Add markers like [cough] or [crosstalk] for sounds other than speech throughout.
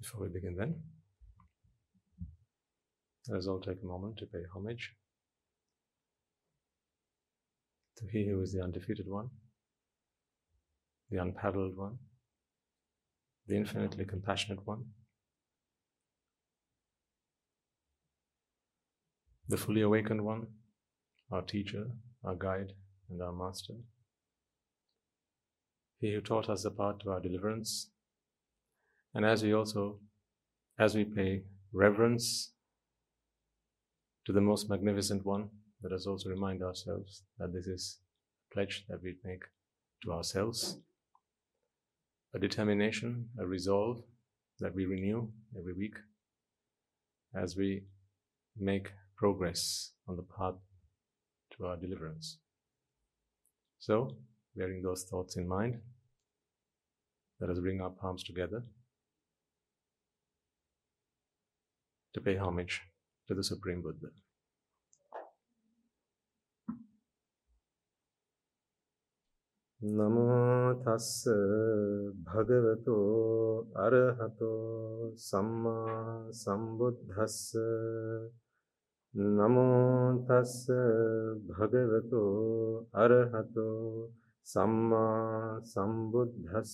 Before we begin, then, let us all take a moment to pay homage to He who is the undefeated one, the unparalleled one, the infinitely compassionate one, the fully awakened one, our teacher, our guide, and our master. He who taught us the path to our deliverance. And as we also, as we pay reverence to the most magnificent one, let us also remind ourselves that this is a pledge that we make to ourselves, a determination, a resolve that we renew every week as we make progress on the path to our deliverance. So, bearing those thoughts in mind, let us bring our palms together to pay homage to the Supreme Buddha. නමෝ තස්ස භගවතෝ අරහතෝ සම්මා සම්බුද්දස්ස නමෝ තස්ස භගවතෝ අරහතෝ සම්මා සම්බුද්දස්ස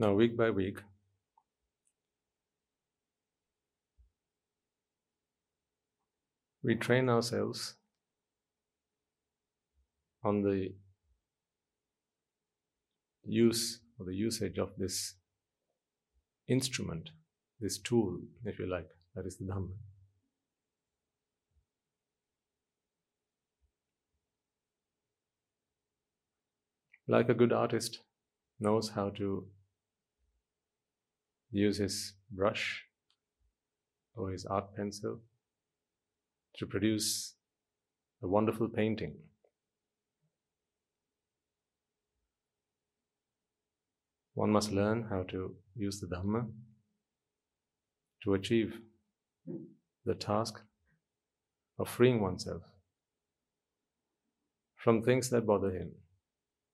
Now, week by week, we train ourselves on the use or the usage of this instrument, this tool, if you like, that is the Dhamma. Like a good artist knows how to use his brush or his art pencil to produce a wonderful painting. One must learn how to use the Dhamma to achieve the task of freeing oneself from things that bother him.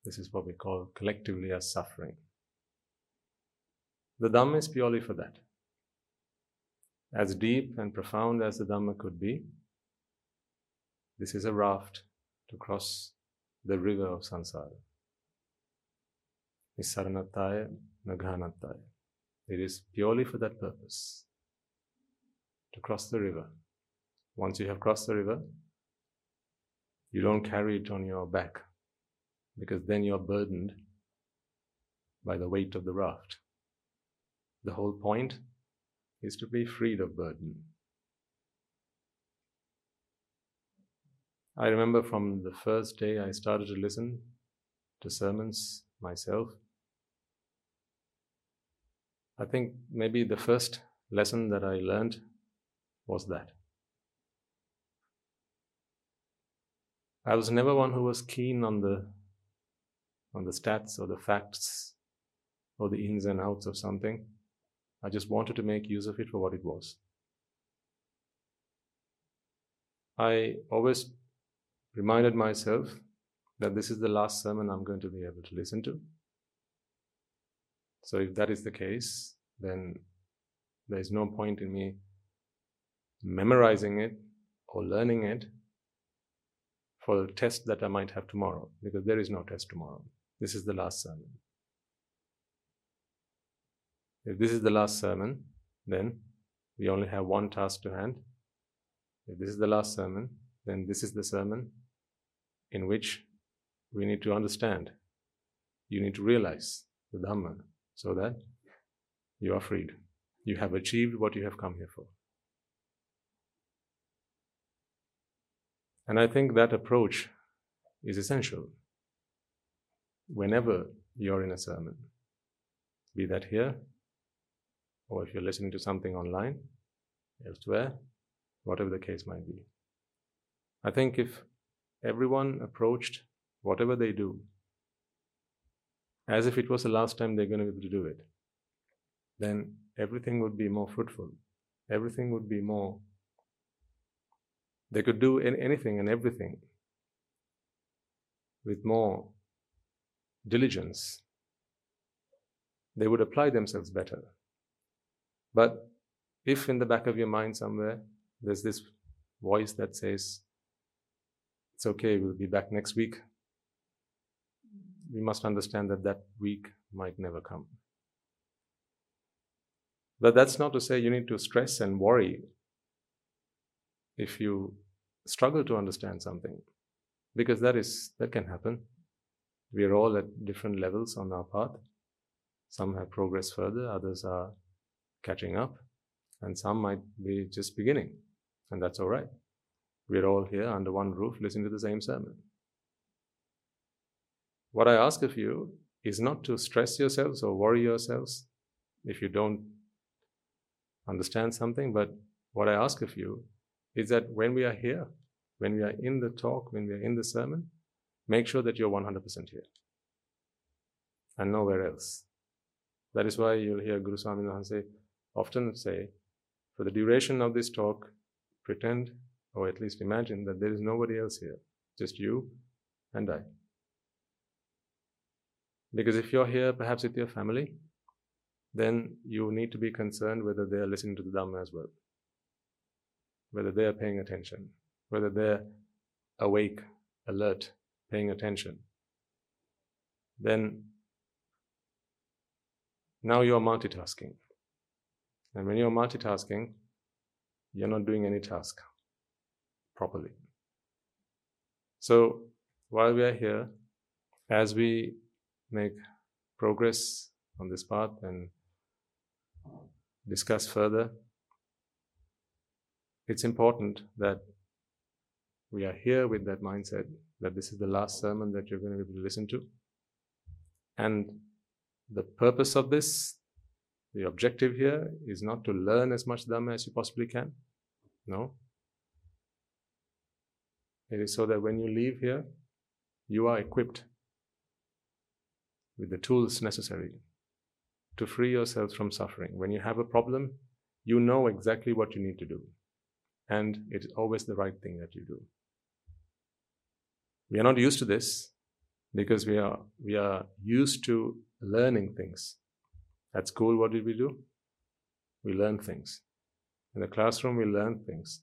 This is what we call collectively as suffering. The Dhamma is purely for that. As deep and profound as the Dhamma could be, this is a raft to cross the river of samsara. Nisaranataya Naghanataya. It is purely for that purpose to cross the river. Once you have crossed the river, you don't carry it on your back because then you're burdened by the weight of the raft. The whole point is to be freed of burden. I remember from the first day I started to listen to sermons myself. I think maybe the first lesson that I learned was that. I was never one who was keen on the on the stats or the facts or the ins and outs of something. I just wanted to make use of it for what it was. I always reminded myself that this is the last sermon I'm going to be able to listen to. So, if that is the case, then there is no point in me memorizing it or learning it for the test that I might have tomorrow, because there is no test tomorrow. This is the last sermon. If this is the last sermon, then we only have one task to hand. If this is the last sermon, then this is the sermon in which we need to understand you need to realize the Dhamma so that you are freed. You have achieved what you have come here for. And I think that approach is essential whenever you're in a sermon, be that here, or if you're listening to something online, elsewhere, whatever the case might be. I think if everyone approached whatever they do as if it was the last time they're going to be able to do it, then everything would be more fruitful. Everything would be more. They could do anything and everything with more diligence. They would apply themselves better. But if in the back of your mind somewhere there's this voice that says, It's okay, we'll be back next week, we must understand that that week might never come. But that's not to say you need to stress and worry if you struggle to understand something, because that is that can happen. We are all at different levels on our path. Some have progressed further, others are catching up, and some might be just beginning, and that's all right. We're all here under one roof listening to the same sermon. What I ask of you is not to stress yourselves or worry yourselves if you don't understand something, but what I ask of you is that when we are here, when we are in the talk, when we are in the sermon, make sure that you're 100% here and nowhere else. That is why you'll hear Guru Swami say, often say, for the duration of this talk, pretend or at least imagine that there is nobody else here, just you and I. Because if you're here, perhaps with your family, then you need to be concerned whether they are listening to the Dhamma as well, whether they are paying attention, whether they're awake, alert, paying attention. Then now you're multitasking. And when you're multitasking, you're not doing any task properly. So while we are here, as we make progress on this path and discuss further, it's important that we are here with that mindset that this is the last sermon that you're going to be able to listen to. And the purpose of this, the objective here, is not to learn as much Dhamma as you possibly can. No. It is so that when you leave here, you are equipped with the tools necessary to free yourselves from suffering. When you have a problem, you know exactly what you need to do. And it is always the right thing that you do. We are not used to this because we are, we are used to learning things. At school, what did we do? We learn things. In the classroom, we learn things.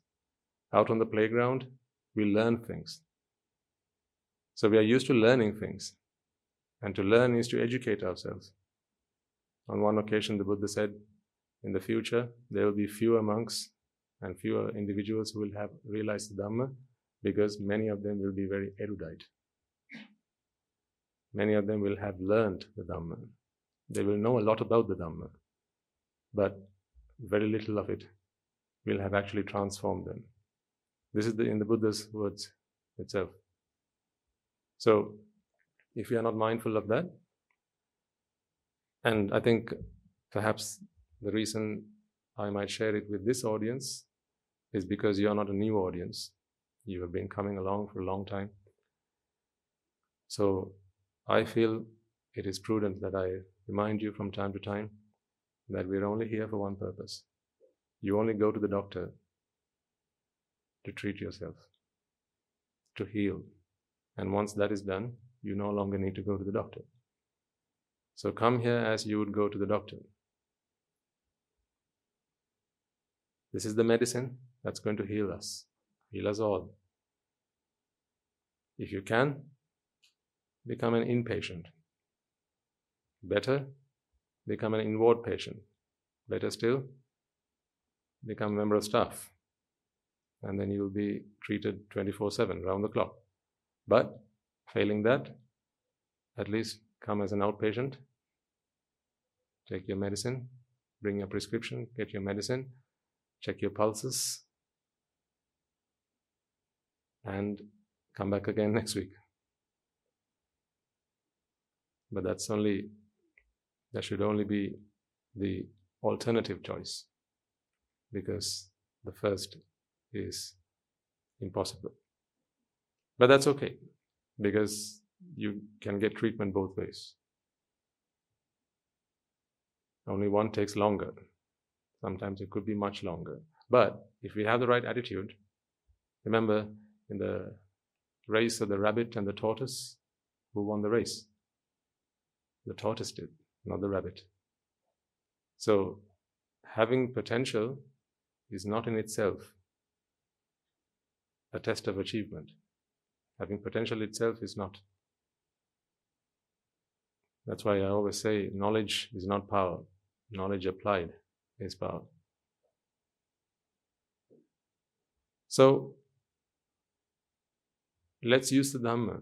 Out on the playground, we learn things. So we are used to learning things. And to learn is to educate ourselves. On one occasion, the Buddha said, in the future, there will be fewer monks and fewer individuals who will have realized the Dhamma because many of them will be very erudite. Many of them will have learned the Dhamma. They will know a lot about the Dhamma, but very little of it will have actually transformed them. This is the, in the Buddha's words itself. So, if we are not mindful of that. And I think perhaps the reason I might share it with this audience is because you're not a new audience. You have been coming along for a long time. So I feel it is prudent that I remind you from time to time that we're only here for one purpose. You only go to the doctor to treat yourself, to heal. And once that is done, you no longer need to go to the doctor. So come here as you would go to the doctor. This is the medicine that's going to heal us, heal us all. If you can, become an inpatient. Better, become an inward patient. Better still, become a member of staff. And then you will be treated 24 7 round the clock. But Failing that, at least come as an outpatient, take your medicine, bring your prescription, get your medicine, check your pulses, and come back again [laughs] next week. But that's only, that should only be the alternative choice because the first is impossible. But that's okay because you can get treatment both ways. Only one takes longer. Sometimes it could be much longer. But if we have the right attitude, remember in the race of the rabbit and the tortoise, who won the race? The tortoise did, not the rabbit. So, having potential is not in itself a test of achievement. Having potential itself is not. That's why I always say knowledge is not power, knowledge applied is power. So, let's use the Dhamma.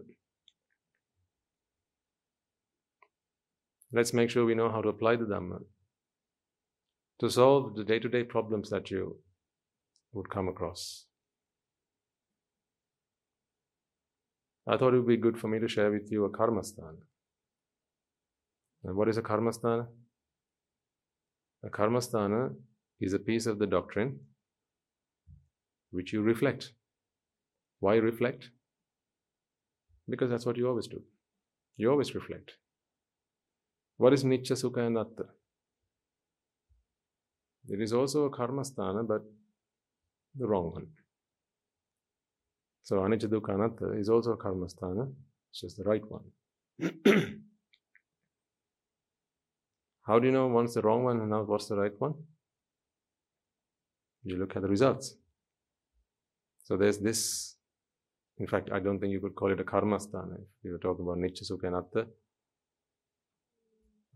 Let's make sure we know how to apply the Dhamma to solve the day to day problems that you would come across. I thought it would be good for me to share with you a karmasthana. And what is a karmasthana? A karmasthana is a piece of the doctrine which you reflect. Why reflect? Because that's what you always do. You always reflect. What is Nitya Sukha and Atta? It is also a karmasthana, but the wrong one. So anicca dukkha anatta is also a karmasthana, it's just the right one. [clears throat] How do you know one's the wrong one and now what's the right one? You look at the results. So there's this, in fact, I don't think you could call it a karmasthana if you were talking about Nitya Sukha Anatta.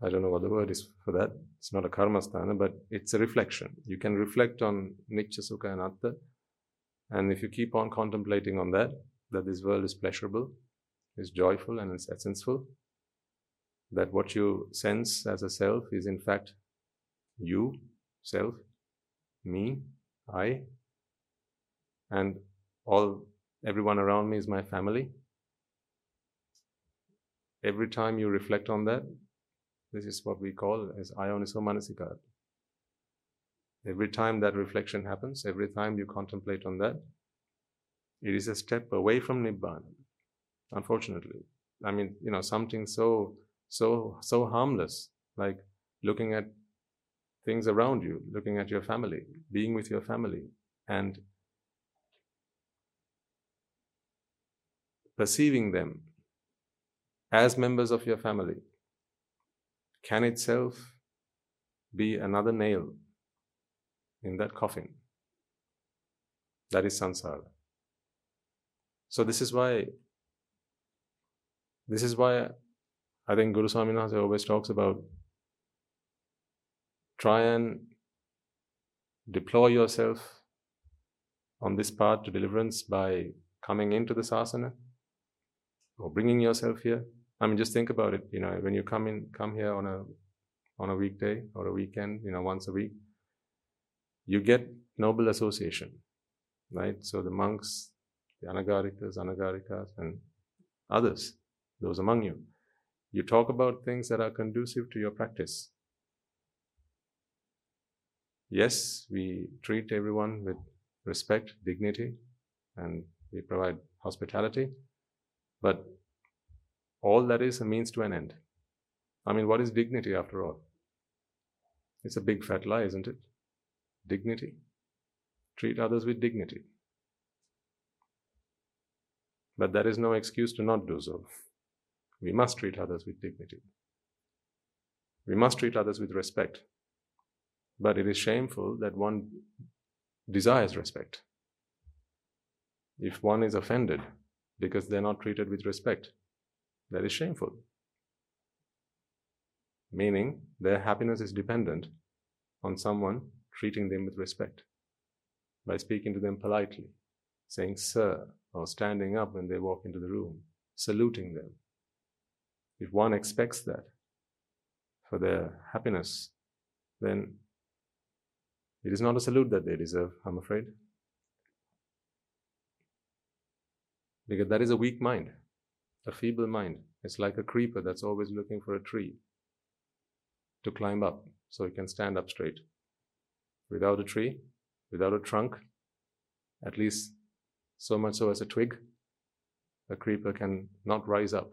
I don't know what the word is for that. It's not a karmasthana, but it's a reflection. You can reflect on Nitya Sukha Anatta and if you keep on contemplating on that, that this world is pleasurable, is joyful, and is essential, that what you sense as a self is in fact you, self, me, I, and all everyone around me is my family. Every time you reflect on that, this is what we call as ayoniso manasikara. Every time that reflection happens, every time you contemplate on that, it is a step away from Nibbana. Unfortunately. I mean, you know, something so, so, so harmless, like looking at things around you, looking at your family, being with your family, and perceiving them as members of your family can itself be another nail in that coffin. That is samsara. So this is why this is why I think Guru Swaminathan always talks about try and deploy yourself on this path to deliverance by coming into the sasana or bringing yourself here. I mean, just think about it. You know, when you come in, come here on a on a weekday or a weekend, you know, once a week, you get noble association, right? So the monks, the anagarikas, anagarikas, and others, those among you, you talk about things that are conducive to your practice. Yes, we treat everyone with respect, dignity, and we provide hospitality, but all that is a means to an end. I mean, what is dignity after all? It's a big fat lie, isn't it? dignity. Treat others with dignity. But that is no excuse to not do so. We must treat others with dignity. We must treat others with respect. But it is shameful that one desires respect. If one is offended because they're not treated with respect, that is shameful. Meaning their happiness is dependent on someone treating them with respect, by speaking to them politely, saying sir, or standing up when they walk into the room, saluting them. if one expects that for their happiness, then it is not a salute that they deserve, I'm afraid. Because that is a weak mind, a feeble mind. It's like a creeper that's always looking for a tree to climb up so it can stand up straight. Without a tree, without a trunk, at least so much so as a twig, a creeper can not rise up.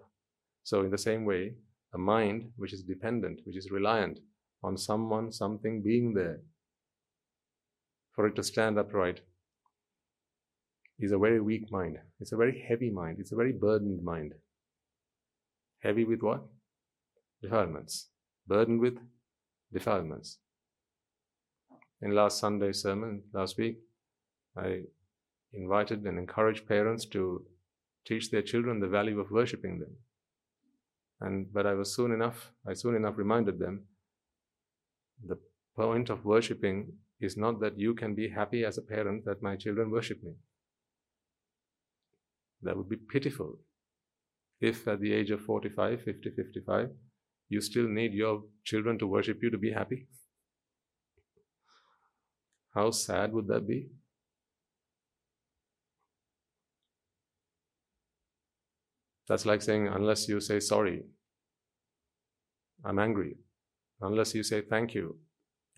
So, in the same way, a mind which is dependent, which is reliant on someone, something being there for it to stand upright, is a very weak mind. It's a very heavy mind. It's a very burdened mind. Heavy with what? Defilements. Burdened with defilements. In last Sunday's sermon, last week, I invited and encouraged parents to teach their children the value of worshipping them. And but I was soon enough, I soon enough reminded them the point of worshipping is not that you can be happy as a parent that my children worship me. That would be pitiful if at the age of 45, 50, 55, you still need your children to worship you to be happy. How sad would that be? That's like saying, unless you say sorry, I'm angry. Unless you say thank you,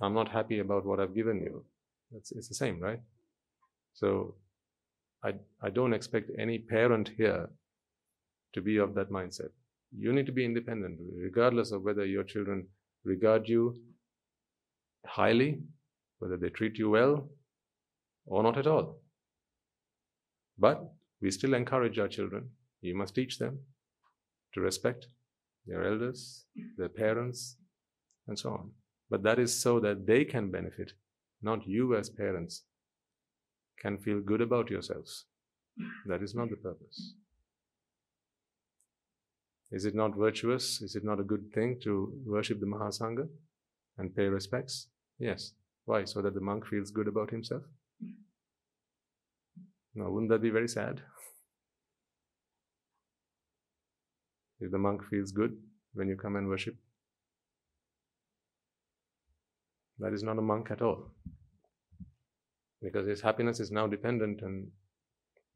I'm not happy about what I've given you. It's, it's the same, right? So I, I don't expect any parent here to be of that mindset. You need to be independent, regardless of whether your children regard you highly, whether they treat you well, or not at all. But we still encourage our children you must teach them to respect their elders, their parents, and so on. But that is so that they can benefit, not you as parents can feel good about yourselves. That is not the purpose. Is it not virtuous? Is it not a good thing to worship the Mahasangha and pay respects? Yes. Why? So that the monk feels good about himself? No, wouldn't that be very sad? [laughs] if the monk feels good when you come and worship. That is not a monk at all. Because his happiness is now dependent and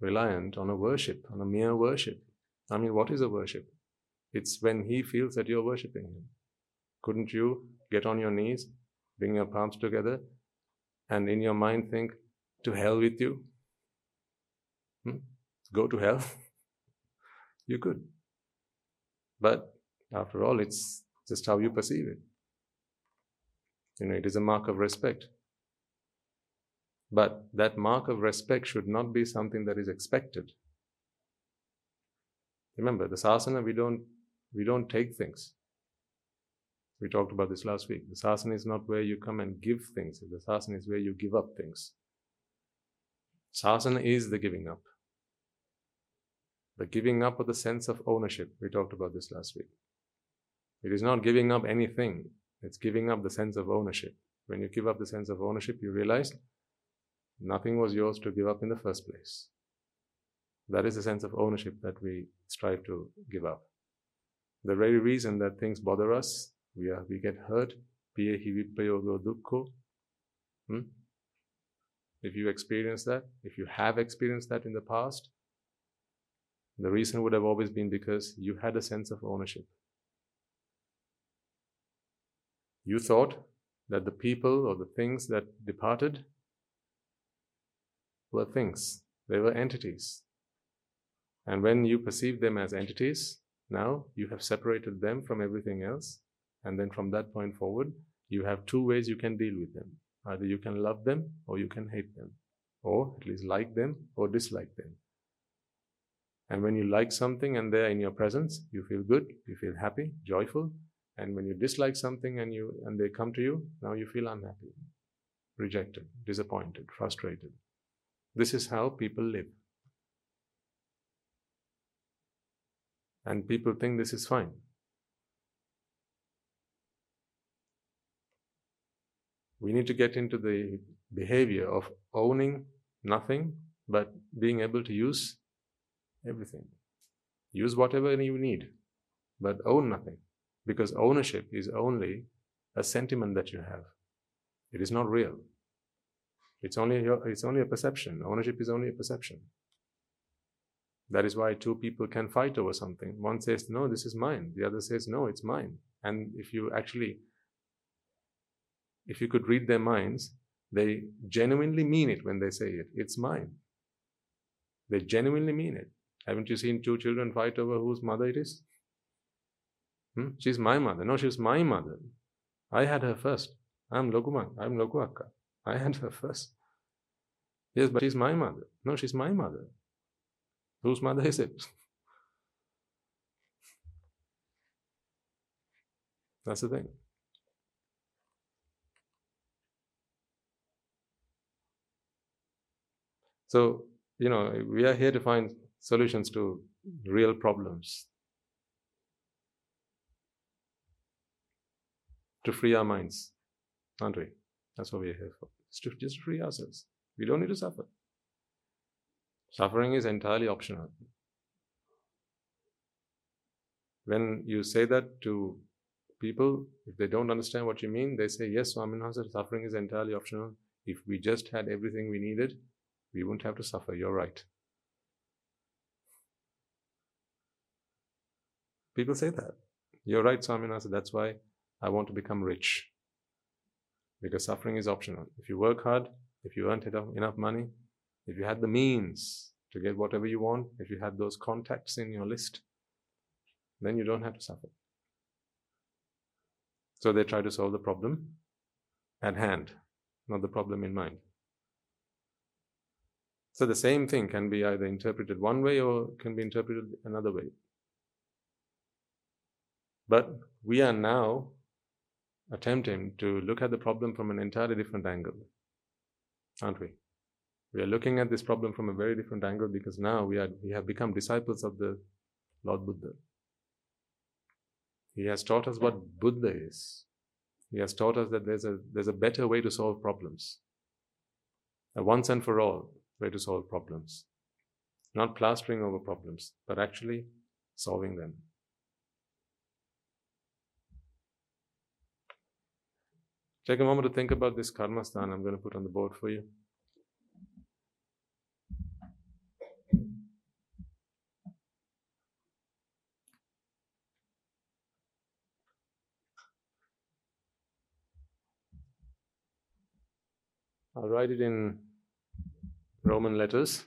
reliant on a worship, on a mere worship. I mean, what is a worship? It's when he feels that you're worshipping him. Couldn't you get on your knees, bring your palms together, and in your mind think, to hell with you? Hmm? Go to hell? [laughs] you could. But after all, it's just how you perceive it. You know, it is a mark of respect. But that mark of respect should not be something that is expected. Remember, the sasana, we don't, we don't take things. We talked about this last week. The sasana is not where you come and give things. The sasana is where you give up things. Sasana is the giving up the giving up of the sense of ownership. We talked about this last week. It is not giving up anything, it's giving up the sense of ownership. When you give up the sense of ownership, you realize nothing was yours to give up in the first place. That is the sense of ownership that we strive to give up. The very reason that things bother us, we, are, we get hurt, hmm? if you experience that, if you have experienced that in the past, the reason would have always been because you had a sense of ownership. You thought that the people or the things that departed were things, they were entities. And when you perceive them as entities, now you have separated them from everything else. And then from that point forward, you have two ways you can deal with them. Either you can love them or you can hate them, or at least like them or dislike them. And when you like something and they're in your presence, you feel good, you feel happy, joyful. And when you dislike something and you and they come to you, now you feel unhappy, rejected, disappointed, frustrated. This is how people live. And people think this is fine. We need to get into the behavior of owning nothing but being able to use everything. Use whatever you need. but own nothing. Because ownership is only a sentiment that you have. It is not real. It's only, it's only a perception. Ownership is only a perception. That is why two people can fight over something. One says, No, this is mine. The other says, No, it's mine. And if you actually, if you could read their minds, they genuinely mean it when they say it. It's mine. They genuinely mean it. Haven't you seen two children fight over whose mother it is? Hmm? She's my mother. No, she's my mother. I had her first. I'm Loguma. I'm Loguaka. I had her first. Yes, but she's my mother. No, she's my mother. Whose mother is it? [laughs] That's the thing. So, you know, we are here to find solutions to real problems, to free our minds, aren't we? That's what we're here for. To, just free ourselves. We don't need to suffer. Suffering is entirely optional. When you say that to people, if they don't understand what you mean, they say, Yes, Swaminatha, suffering is entirely optional. If we just had everything we needed, we wouldn't have to suffer. You're right. People say that. You're right, Swaminatha. That's why I want to become rich. Because suffering is optional. If you work hard, if you earned enough money, if you had the means to get whatever you want, if you had those contacts in your list, then you don't have to suffer. So they try to solve the problem at hand, not the problem in mind. So the same thing can be either interpreted one way or can be interpreted another way. But we are now attempting to look at the problem from an entirely different angle, aren't we? We are looking at this problem from a very different angle because now we, are, we have become disciples of the Lord Buddha. He has taught us what Buddha is. He has taught us that there's a, there's a better way to solve problems, a once and for all way to solve problems. Not plastering over problems, but actually solving them. Take a moment to think about this karma sthan I'm going to put on the board for you. I'll write it in Roman letters.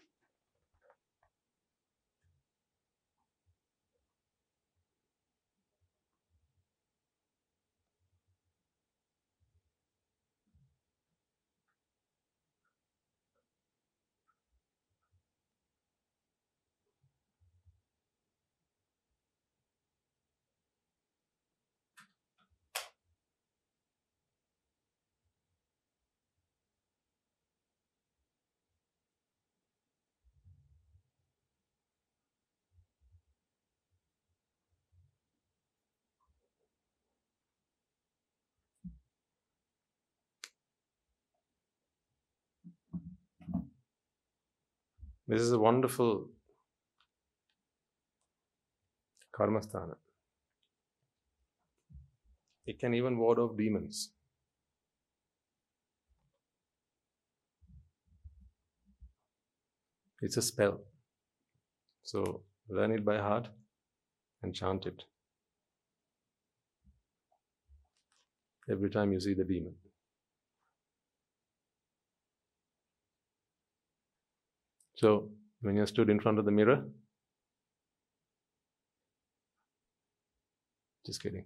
This is a wonderful karmasthana. It can even ward off demons. It's a spell. So learn it by heart and chant it every time you see the demon. So when you stood in front of the mirror, just kidding.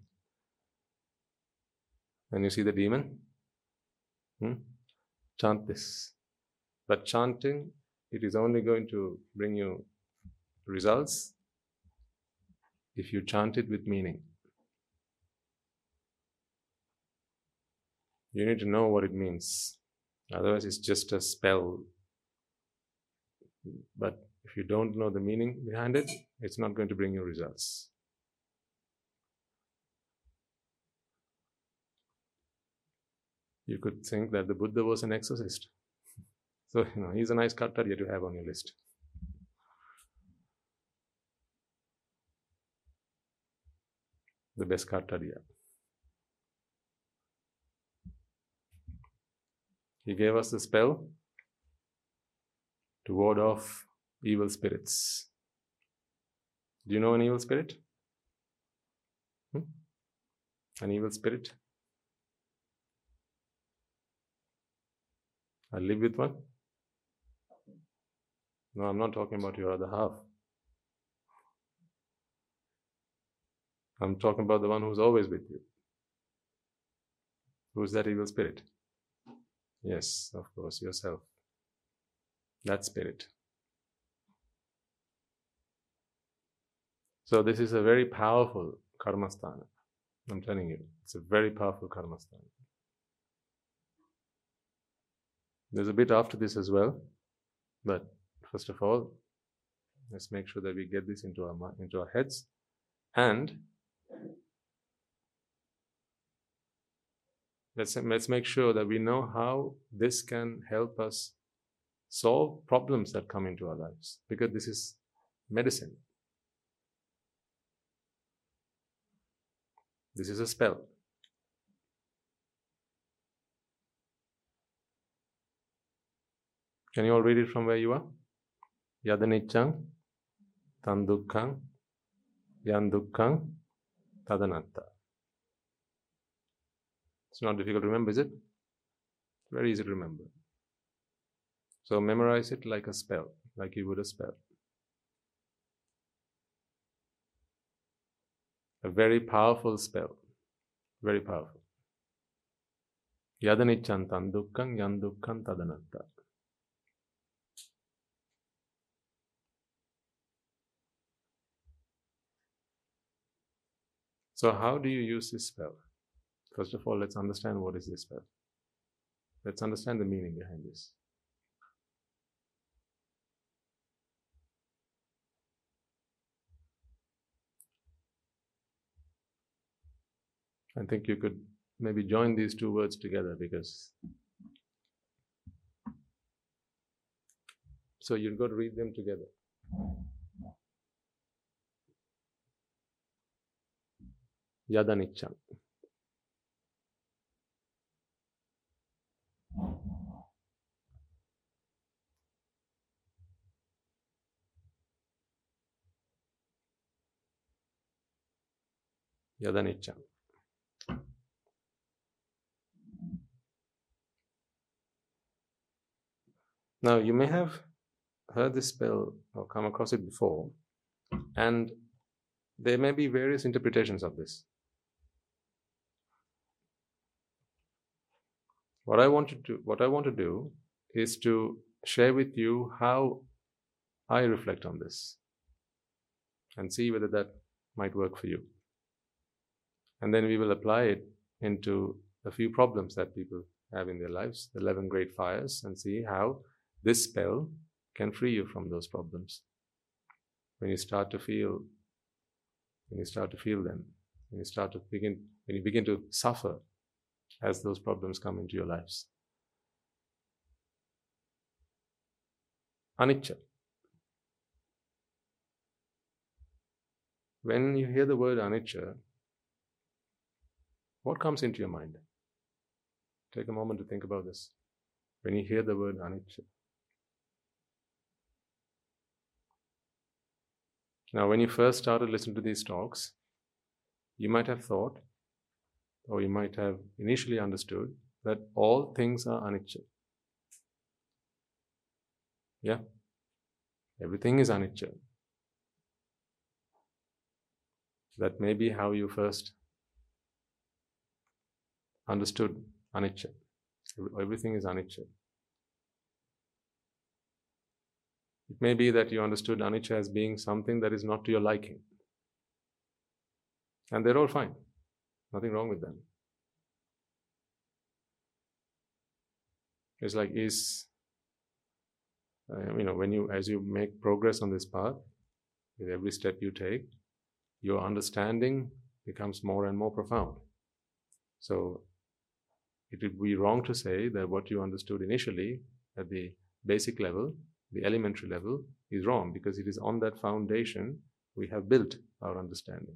When you see the demon, hmm, chant this. But chanting, it is only going to bring you results if you chant it with meaning. You need to know what it means. Otherwise, it's just a spell but if you don't know the meaning behind it, it's not going to bring you results. You could think that the Buddha was an exorcist. [laughs] So, you know, he's a nice Kattadiya to have on your list. the best Kattadiya. He gave us the spell to ward off evil spirits. Do you know an evil spirit? Hmm? An evil spirit? I live with one? No, I'm not talking about your other half. I'm talking about the one who's always with you. Who's that evil spirit? Yes, of course, yourself. That spirit. So, this is a very powerful karmasthana. I'm telling you, it's a very powerful karmasthana. There's a bit after this as well, but first of all, let's make sure that we get this into our into our heads, and let's let's make sure that we know how this can help us solve problems that come into our lives, because this is medicine. This is a spell. Can you all read it from where you are? Yadanichang, Tandukkang, Yandukkang, Tadanatta. It's not difficult to remember, is it? Very easy to remember. So memorize it like a spell, like you would a spell. A very powerful spell. Very powerful. Yadanichan tandukkam yandukkam tadanatta. So, how do you use this spell? First of all, let's understand what is this spell. Let's understand the meaning behind this. I think you could maybe join these two words together because. So you've got to read them together. Yadanichan. Yadanichan. Now, you may have heard this spell or come across it before, and there may be various interpretations of this. What I want to do, what I want to do is to share with you how I reflect on this and see whether that might work for you. And then we will apply it into a few problems that people have in their lives, the 11 great fires, and see how this spell can free you from those problems. When you start to feel, when you start to feel them, when you start to begin, when you begin to suffer as those problems come into your lives. Anicca. When you hear the word anicca, what comes into your mind? Take a moment to think about this. When you hear the word anicca, Now, when you first started listening to these talks, you might have thought, or you might have initially understood, that all things are anicca. Yeah? Everything is anicca. That may be how you first understood anicca. Everything is anicca. It may be that you understood anicca as being something that is not to your liking. And they're all fine. Nothing wrong with them. It's like, is, uh, you know, when you, as you make progress on this path, with every step you take, your understanding becomes more and more profound. So, it would be wrong to say that what you understood initially at the basic level the elementary level is wrong because it is on that foundation we have built our understanding.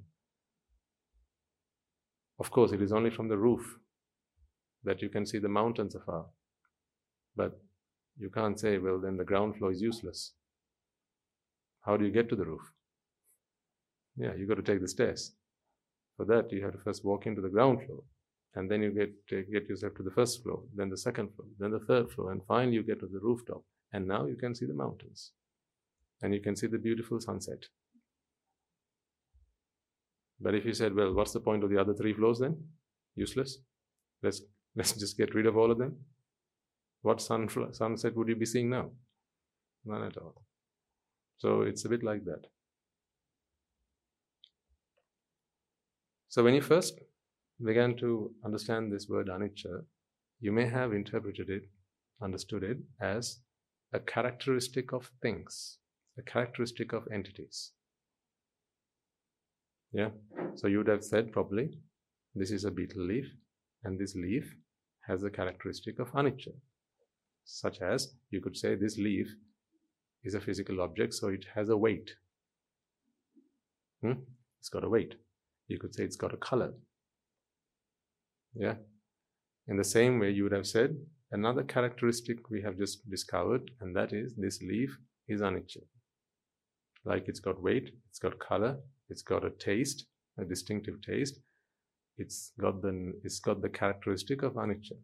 Of course, it is only from the roof that you can see the mountains afar. But you can't say, well, then the ground floor is useless. How do you get to the roof? Yeah, you've got to take the stairs. For that, you have to first walk into the ground floor, and then you get get yourself to the first floor, then the second floor, then the third floor, and finally you get to the rooftop. And now you can see the mountains, and you can see the beautiful sunset. But if you said, well, what's the point of the other three floors then? Useless. Let's [laughs] let's just get rid of all of them. What sun, sunset would you be seeing now? None at all. So it's a bit like that. So when you first began to understand this word anicca, you may have interpreted it, understood it as a characteristic of things, a characteristic of entities. Yeah, so you would have said probably, this is a betel leaf, and this leaf has a characteristic of anicca, such as you could say this leaf is a physical object, so it has a weight. Hmm? It's got a weight. You could say it's got a color. Yeah. In the same way, you would have said another characteristic we have just discovered, and that is this leaf is anicca. Like it's got weight, it's got color, it's got a taste, a distinctive taste. It's got the it's got the characteristic of anicca.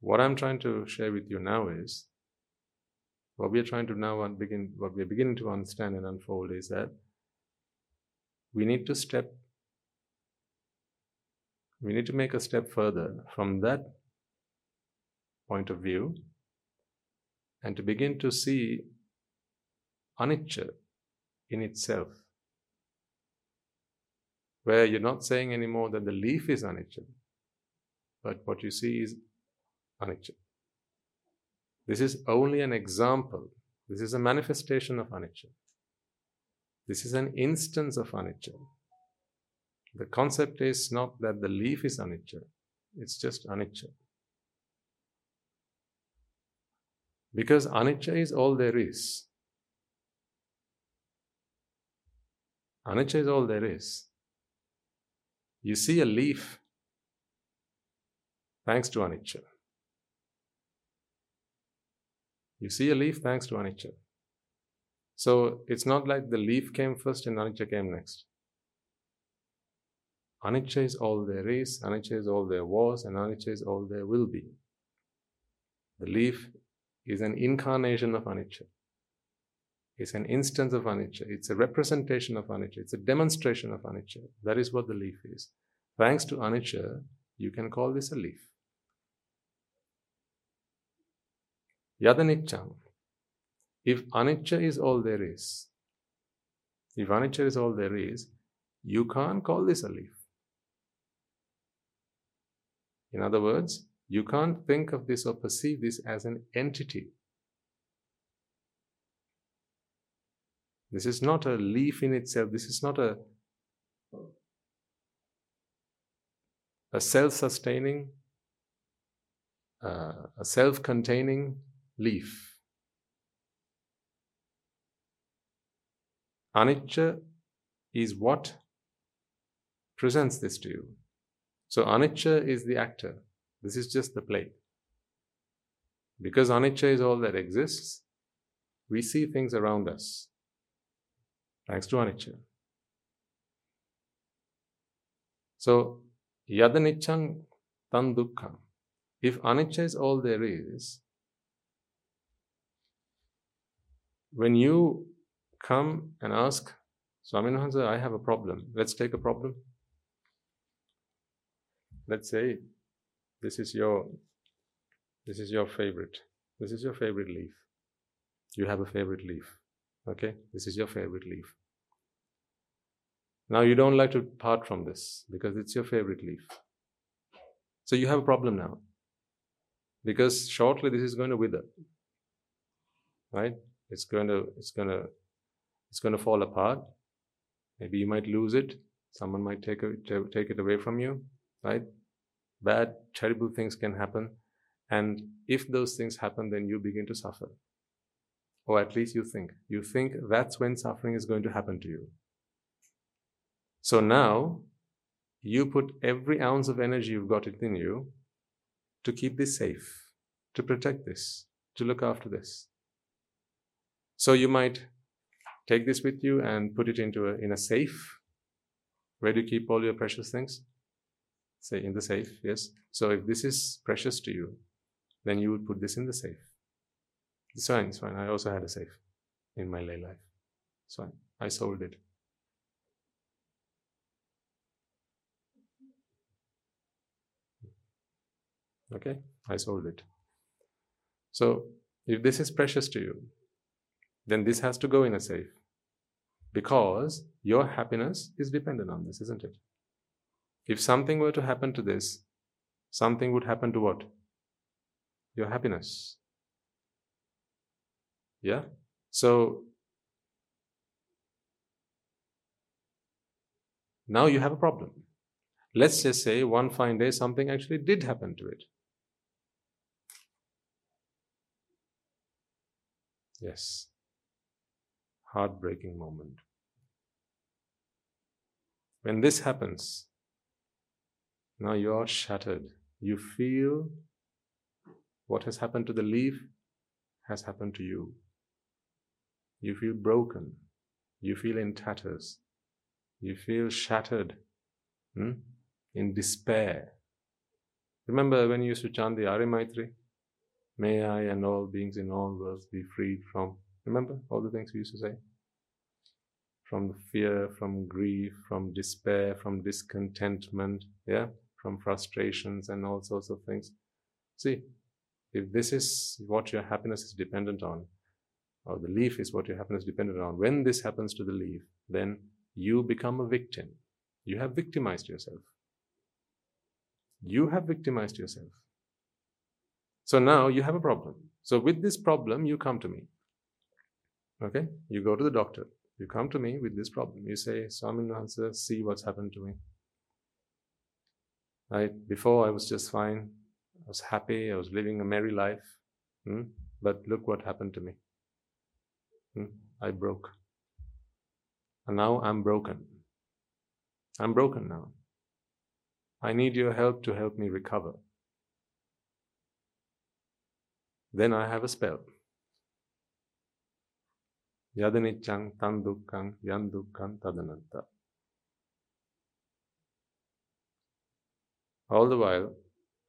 What I'm trying to share with you now is what we are trying to now begin what we are beginning to understand and unfold is that we need to step we need to make a step further from that point of view and to begin to see anicca in itself where you're not saying anymore that the leaf is anicca but what you see is anicca this is only an example this is a manifestation of anicca this is an instance of anicca. The concept is not that the leaf is anicca, it's just anicca. Because anicca is all there is. Anicca is all there is. You see a leaf thanks to anicca. You see a leaf thanks to anicca. So it's not like the leaf came first and anicca came next. Anicca is all there is, anicca is all there was, and anicca is all there will be. The leaf is an incarnation of anicca. It's an instance of anicca. It's a representation of anicca. It's a demonstration of anicca. That is what the leaf is. Thanks to anicca, you can call this a leaf. Yadanichang if anicca is all there is, if anicca is all there is, you can't call this a leaf. In other words, you can't think of this or perceive this as an entity. This is not a leaf in itself. This is not a, a self sustaining, uh, a self containing leaf. Anicca is what presents this to you. So anicca is the actor. This is just the play. Because anicca is all that exists, we see things around us. Thanks to anicca. So yadanichang tan dukkha. If anicca is all there is, when you come and ask, Swaminahansa, I have a problem. Let's take a problem. Let's say this is your this is your favorite. This is your favorite leaf. You have a favorite leaf. Okay? This is your favorite leaf. Now you don't like to part from this because it's your favorite leaf. So you have a problem now. Because shortly this is going to wither. Right? It's going to it's going to it's going to fall apart. Maybe you might lose it. Someone might take it, take it away from you, right? Bad, terrible things can happen. And if those things happen, then you begin to suffer. Or at least you think. You think that's when suffering is going to happen to you. So now, you put every ounce of energy you've got within you to keep this safe, to protect this, to look after this. So you might take this with you and put it into a, in a safe. Where you keep all your precious things? Say in the safe, yes. So if this is precious to you, then you would put this in the safe. It's fine, it's fine. I also had a safe in my lay life. It's fine. I sold it. Okay, I sold it. So if this is precious to you, then this has to go in a safe because your happiness is dependent on this, isn't it? If something were to happen to this, something would happen to what? Your happiness. Yeah? So now you have a problem. Let's just say one fine day something actually did happen to it. Yes. Heartbreaking moment. When this happens, now you are shattered. You feel what has happened to the leaf has happened to you. You feel broken. You feel in tatters. You feel shattered, hmm? in despair. Remember when you used to chant the Arya Maitri? May I and all beings in all worlds be freed from. Remember all the things we used to say? From fear, from grief, from despair, from discontentment, yeah, from frustrations and all sorts of things. See, if this is what your happiness is dependent on, or the leaf is what your happiness is dependent on, when this happens to the leaf, then you become a victim. You have victimized yourself. You have victimized yourself. So now you have a problem. So with this problem, you come to me. Okay? You go to the doctor. You come to me with this problem. You say, Swamin Wahanse, see what's happened to me. Right? Before I was just fine. I was happy. I was living a merry life. Hmm? But look what happened to me. Hmm? I broke. And now I'm broken. I'm broken now. I need your help to help me recover. Then I have a spell. Yadanichang tan dukkang yan dukkang tadananta. All the while,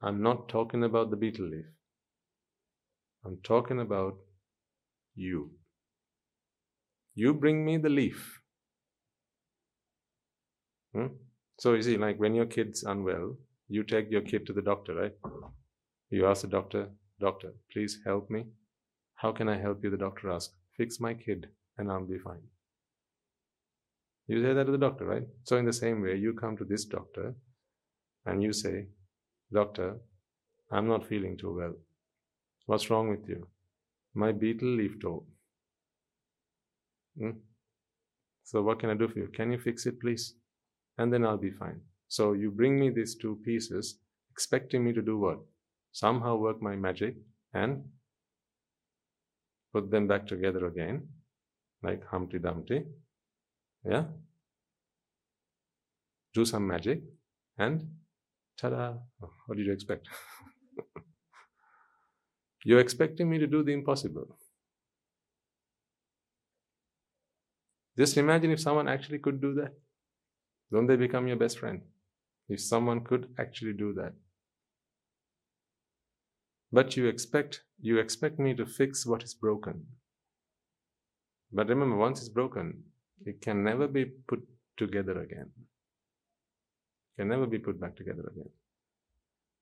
I'm not talking about the betel leaf. I'm talking about you. You bring me the leaf. Hmm? So you see, like when your kid's unwell, you take your kid to the doctor, right? You ask the doctor, Doctor, please help me. How can I help you? The doctor asks. Fix my kid and I'll be fine. You say that to the doctor, right? So, in the same way, you come to this doctor and you say, Doctor, I'm not feeling too well. What's wrong with you? My betel leaf tore. Hmm? So, what can I do for you? Can you fix it, please? And then I'll be fine. So, you bring me these two pieces, expecting me to do what? somehow work my magic and put them back together again, like Humpty Dumpty. Yeah? Do some magic and ta da! Oh, what did you expect? [laughs] You're expecting me to do the impossible. Just imagine if someone actually could do that. Don't they become your best friend? If someone could actually do that. But you expect you expect me to fix what is broken. But remember, once it's broken, it can never be put together again. Can never be put back together again.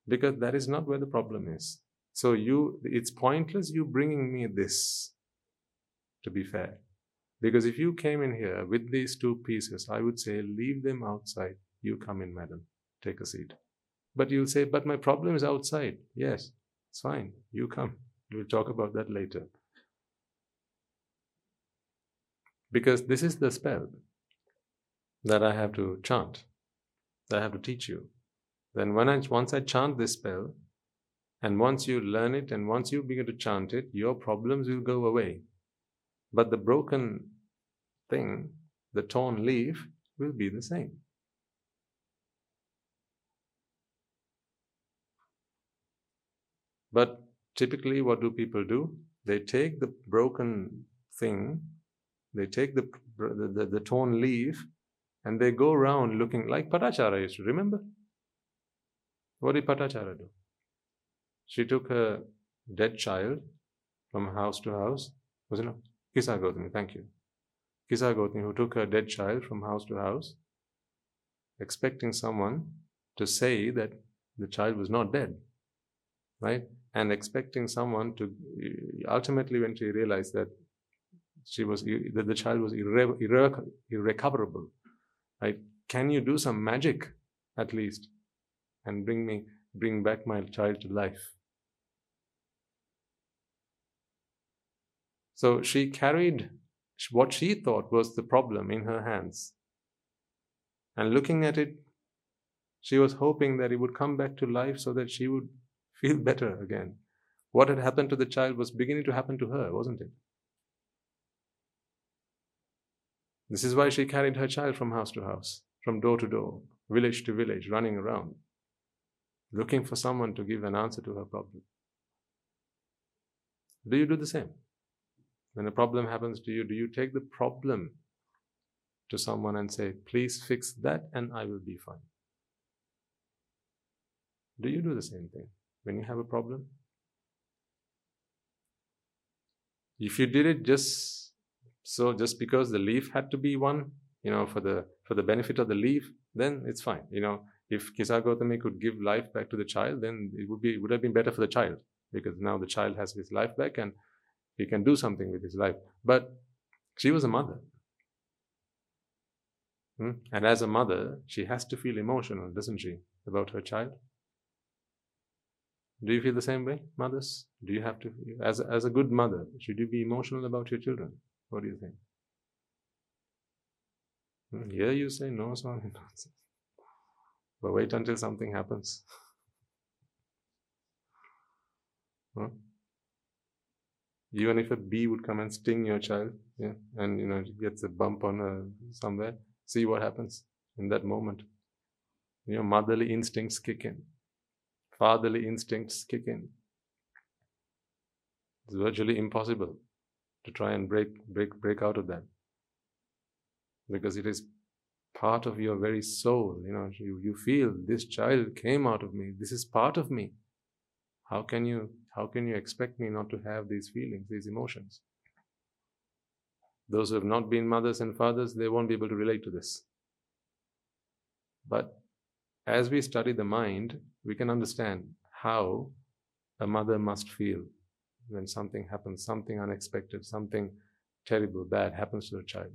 Because that is not where the problem is. So you it's pointless you bringing me this to be fair. Because if you came in here with these two pieces, I would say, leave them outside. You come in, madam. Take a seat. But you'll say, but my problem is outside. Yes. It's fine. You come. We'll talk about that later. Because this is the spell that I have to chant, I have to teach you. Then when I, once I chant this spell, and once you learn it and once you begin to chant it, your problems will go away. But the broken thing, the torn leaf, will be the same. But typically, what do people do? They take the broken thing, they take the, the, the, the torn leaf, and they go around looking like Patachara used to. Remember? What did Patachara do? She took a dead child from house to house. Was it not? Kisa Gautami, thank you. Kisa Gautami, who took her dead child from house to house, expecting someone to say that the child was not dead, right? And expecting someone to ultimately, when she realized that she was that the child was irre- irre- irrecoverable, right? Can you do some magic at least and bring me bring back my child to life? So she carried what she thought was the problem in her hands. And looking at it, she was hoping that it would come back to life so that she would [laughs] feel better again. What had happened to the child was beginning to happen to her, wasn't it? This is why she carried her child from house to house, from door to door, village to village, running around, looking for someone to give an answer to her problem. Do you do the same? When a problem happens to you, do you take the problem to someone and say, please fix that and I will be fine? Do you do the same thing when you have a problem? If you did it just so just because the leaf had to be one, you know, for the for the benefit of the leaf, then it's fine. You know, if Kisa could give life back to the child, then it would be it would have been better for the child because now the child has his life back and he can do something with his life. But she was a mother. Hmm? And as a mother, she has to feel emotional, doesn't she, about her child? Do you feel the same way, mothers? Do you have to, as as a good mother, should you be emotional about your children? What do you think? Hmm? Here you say no, sorry, [laughs] nonsense. But wait until something happens. [laughs] huh? even if a bee would come and sting your child, yeah, and you know gets a bump on uh, somewhere, see what happens in that moment. Your motherly instincts kick in, fatherly instincts kick in. It's virtually impossible to try and break break break out of that because it is part of your very soul. You know, you, you feel this child came out of me. This is part of me. How can you how can you expect me not to have these feelings, these emotions? Those who have not been mothers and fathers, they won't be able to relate to this. But as we study the mind, we can understand how a mother must feel when something happens, something unexpected, something terrible, bad happens to a child.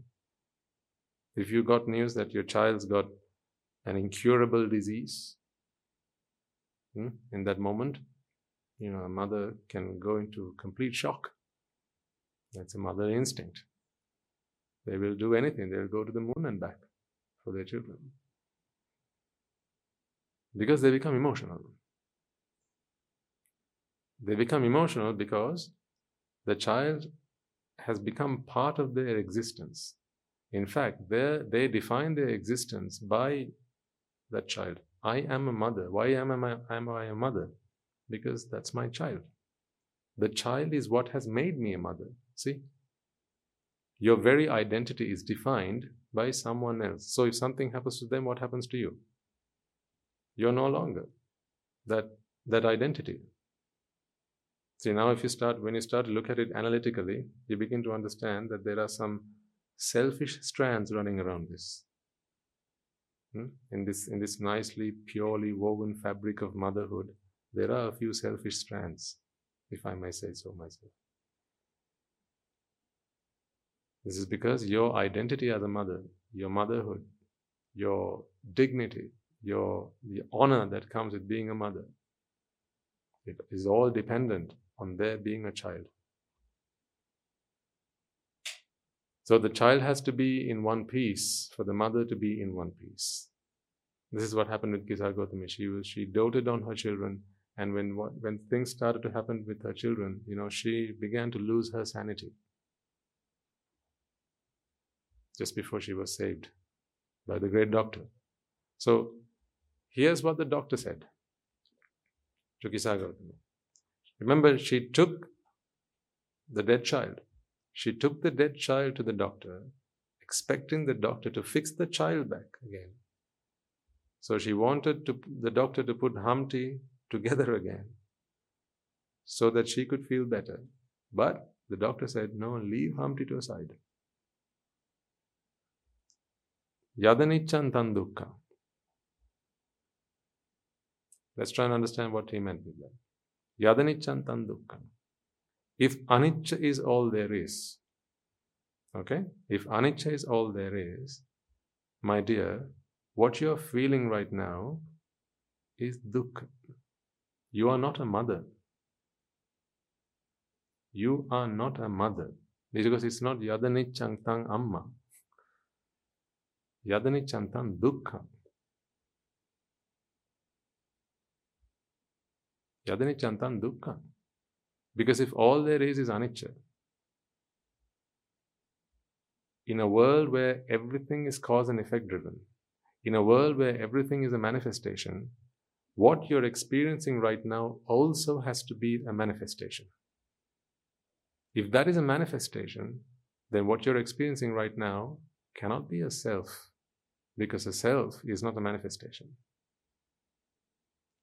If you got news that your child's got an incurable disease hmm, in that moment, you know, a mother can go into complete shock. That's a mother instinct. They will do anything. They'll go to the moon and back for their children. Because they become emotional. They become emotional because the child has become part of their existence. In fact, they define their existence by that child. I am a mother. Why am I, am I a mother? because that's my child. The child is what has made me a mother. See? Your very identity is defined by someone else. So if something happens to them, what happens to you? You're no longer that, that identity. See, now if you start, when you start to look at it analytically, you begin to understand that there are some selfish strands running around this. Hmm? In this, in this nicely, purely woven fabric of motherhood, there are a few selfish strands, if I may say so myself. This is because your identity as a mother, your motherhood, your dignity, your the honor that comes with being a mother, it is all dependent on their being a child. So the child has to be in one piece for the mother to be in one piece. This is what happened with Kisa Gautami. She was she doted on her children and when when things started to happen with her children, you know, she began to lose her sanity just before she was saved by the great doctor. So here's what the doctor said to Kisa Remember, she took the dead child. She took the dead child to the doctor, expecting the doctor to fix the child back again. So she wanted to, the doctor to put Humpty together again so that she could feel better. But the doctor said, No, leave Humpty to a side. Yadanichan. Let's try and understand what he meant with that. Yadanichan dukkha. If anicca is all there is, okay? If anicca is all there is, my dear, what you're feeling right now is dukkha. You are not a mother. You are not a mother. Because it's not yadanichang tang amma. Yadanichang tang dukkha. Tang dukkha. Because if all there is is anicca, in a world where everything is cause and effect driven, in a world where everything is a manifestation, what you're experiencing right now also has to be a manifestation. If that is a manifestation, then what you're experiencing right now cannot be a self, because a self is not a manifestation.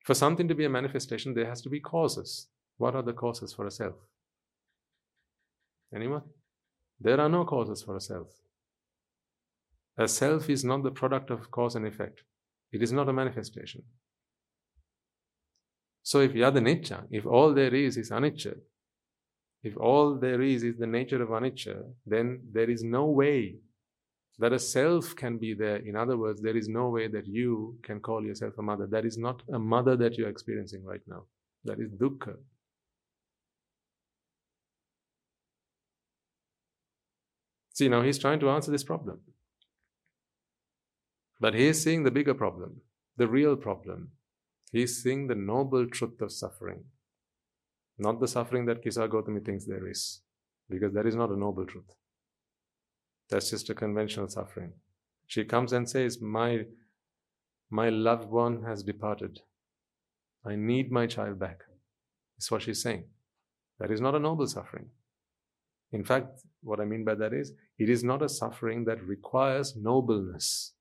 For something to be a manifestation, there has to be causes. What are the causes for a self? Anyone? There are no causes for a self. A self is not the product of cause and effect. It is not a manifestation. So if yada anicca, if all there is is anicca, if all there is is the nature of anicca, then there is no way that a self can be there. In other words, there is no way that you can call yourself a mother. That is not a mother that you're experiencing right now. That is dukkha. See, now he's trying to answer this problem. But he is seeing the bigger problem, the real problem. He is seeing the noble truth of suffering, not the suffering that Kisa Gotami thinks there is, because that is not a noble truth. That's just a conventional suffering. She comes and says, My, my loved one has departed. I need my child back. That's what she's saying. That is not a noble suffering. In fact, what I mean by that is, it is not a suffering that requires nobleness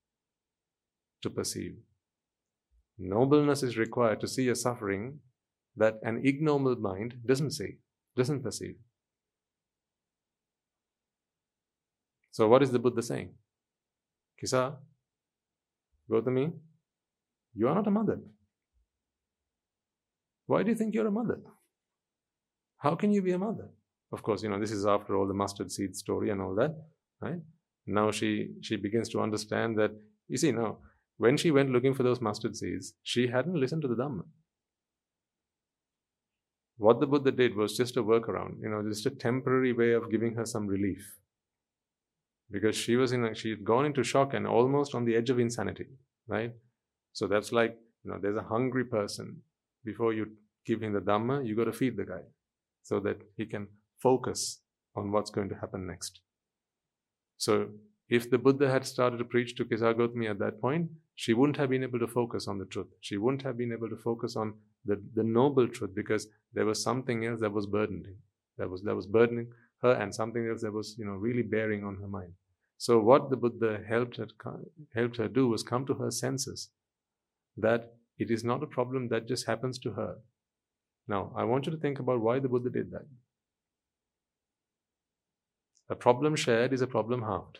to perceive. Nobleness is required to see a suffering that an ignoble mind doesn't see, doesn't perceive. So, what is the Buddha saying? Kisa, Gotami, you are not a mother. Why do you think you're a mother? How can you be a mother? Of course, you know, this is after all the mustard seed story and all that, right? Now she she begins to understand that you see now when she went looking for those mustard seeds, she hadn't listened to the Dhamma. What the Buddha did was just a workaround, you know, just a temporary way of giving her some relief. Because she was in, a, she had gone into shock and almost on the edge of insanity, right? So that's like, you know, there's a hungry person. Before you give him the Dhamma, you got to feed the guy so that he can focus on what's going to happen next. So if the Buddha had started to preach to Kisagotami at that point, she wouldn't have been able to focus on the truth. She wouldn't have been able to focus on the, the noble truth because there was something else that was burdening. That was that was burdening her and something else that was, you know, really bearing on her mind. So what the Buddha helped her, helped her do was come to her senses that it is not a problem that just happens to her. Now, I want you to think about why the Buddha did that. A problem shared is a problem halved.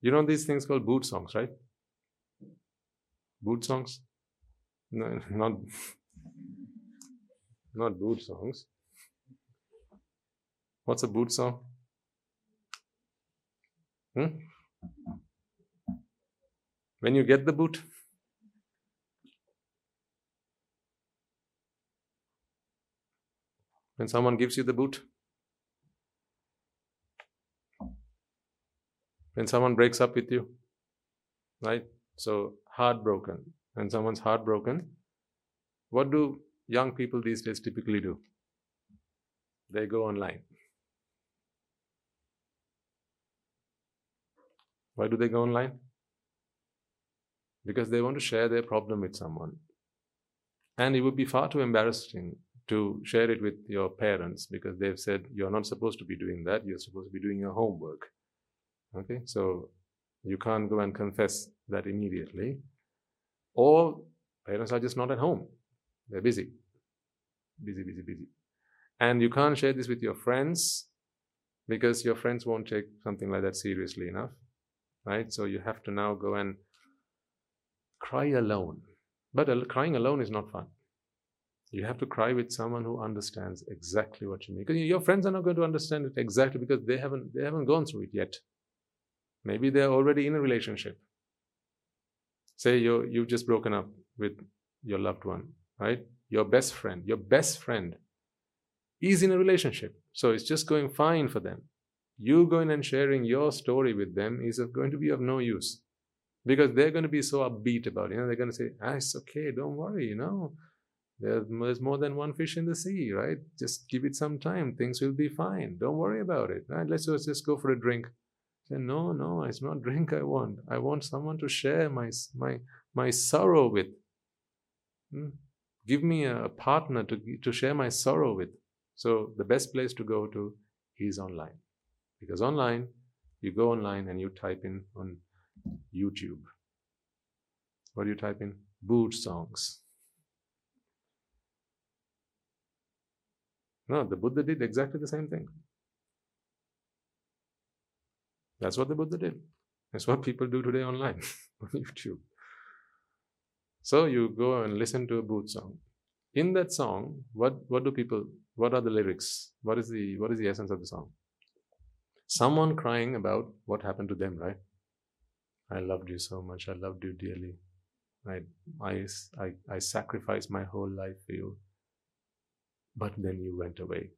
You know these things called boot songs, right? Boot songs? No, [laughs] not not boot songs. What's a boot song? Hmm? When you get the boot, when someone gives you the boot, when someone breaks up with you, right? So, heartbroken. When someone's heartbroken, what do young people these days typically do? They go online. Why do they go online? Because they want to share their problem with someone. And it would be far too embarrassing to share it with your parents because they've said you're not supposed to be doing that, you're supposed to be doing your homework. Okay, so you can't go and confess that immediately. Or parents are just not at home, they're busy. Busy, busy, busy. And you can't share this with your friends because your friends won't take something like that seriously enough, right? So you have to now go and cry alone. But crying alone is not fun. You have to cry with someone who understands exactly what you mean. Because your friends are not going to understand it exactly because they haven't they haven't gone through it yet. Maybe they're already in a relationship. Say you you've just broken up with your loved one, right? Your best friend, your best friend is in a relationship. So it's just going fine for them. You going and sharing your story with them is going to be of no use because they're going to be so upbeat about it. You know, they're going to say, ah, it's okay, don't worry, you know. There's more than one fish in the sea, right? Just give it some time. Things will be fine. Don't worry about it. Right? Let's just go for a drink. Say, no, no, it's not drink I want. I want someone to share my my my sorrow with. Hmm? Give me a partner to to share my sorrow with. So the best place to go to is online, because online you go online and you type in on YouTube. What do you type in? Boot songs. No, the Buddha did exactly the same thing. That's what the Buddha did. That's what people do today online [laughs] on YouTube. So you go and listen to a boot song. In that song, what, what do people what are the lyrics? What is the what is the essence of the song? Someone crying about what happened to them, right? I loved you so much, I loved you dearly. I I I, I sacrificed my whole life for you but then you went away.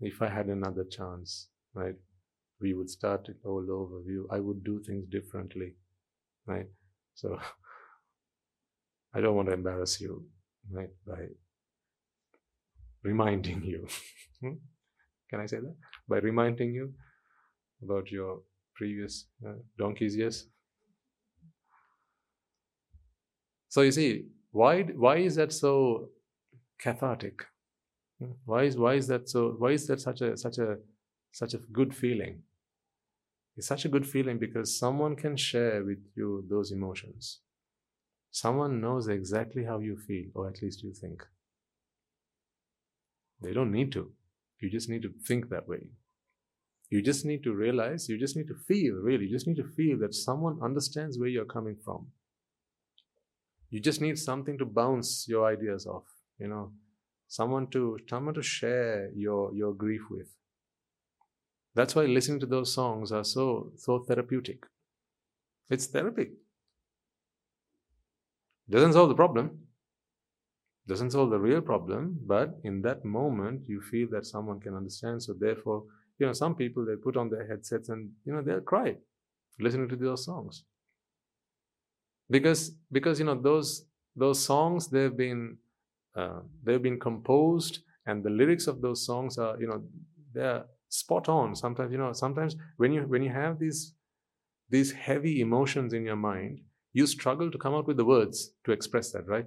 If I had another chance, right, we would start it all over. We, I would do things differently, right? So [laughs] I don't want to embarrass you, right, by reminding you. [laughs] Hmm? Can I say that? By reminding you about your previous uh, donkey's years. So you see, why why is that so cathartic? Why is why is that so? Why is that such a such a such a good feeling? It's such a good feeling because someone can share with you those emotions. Someone knows exactly how you feel, or at least you think. They don't need to. You just need to think that way. You just need to realize, you just need to feel, really, you just need to feel that someone understands where you're coming from. You just need something to bounce your ideas off, you know someone to someone to share your your grief with. That's why listening to those songs are so so therapeutic. It's therapy. Doesn't solve the problem. Doesn't solve the real problem, but in that moment you feel that someone can understand. So therefore, you know, some people they put on their headsets and you know they'll cry listening to those songs. Because because you know those those songs they've been uh, they've been composed and the lyrics of those songs are you know they're spot on sometimes you know sometimes when you when you have these these heavy emotions in your mind you struggle to come out with the words to express that right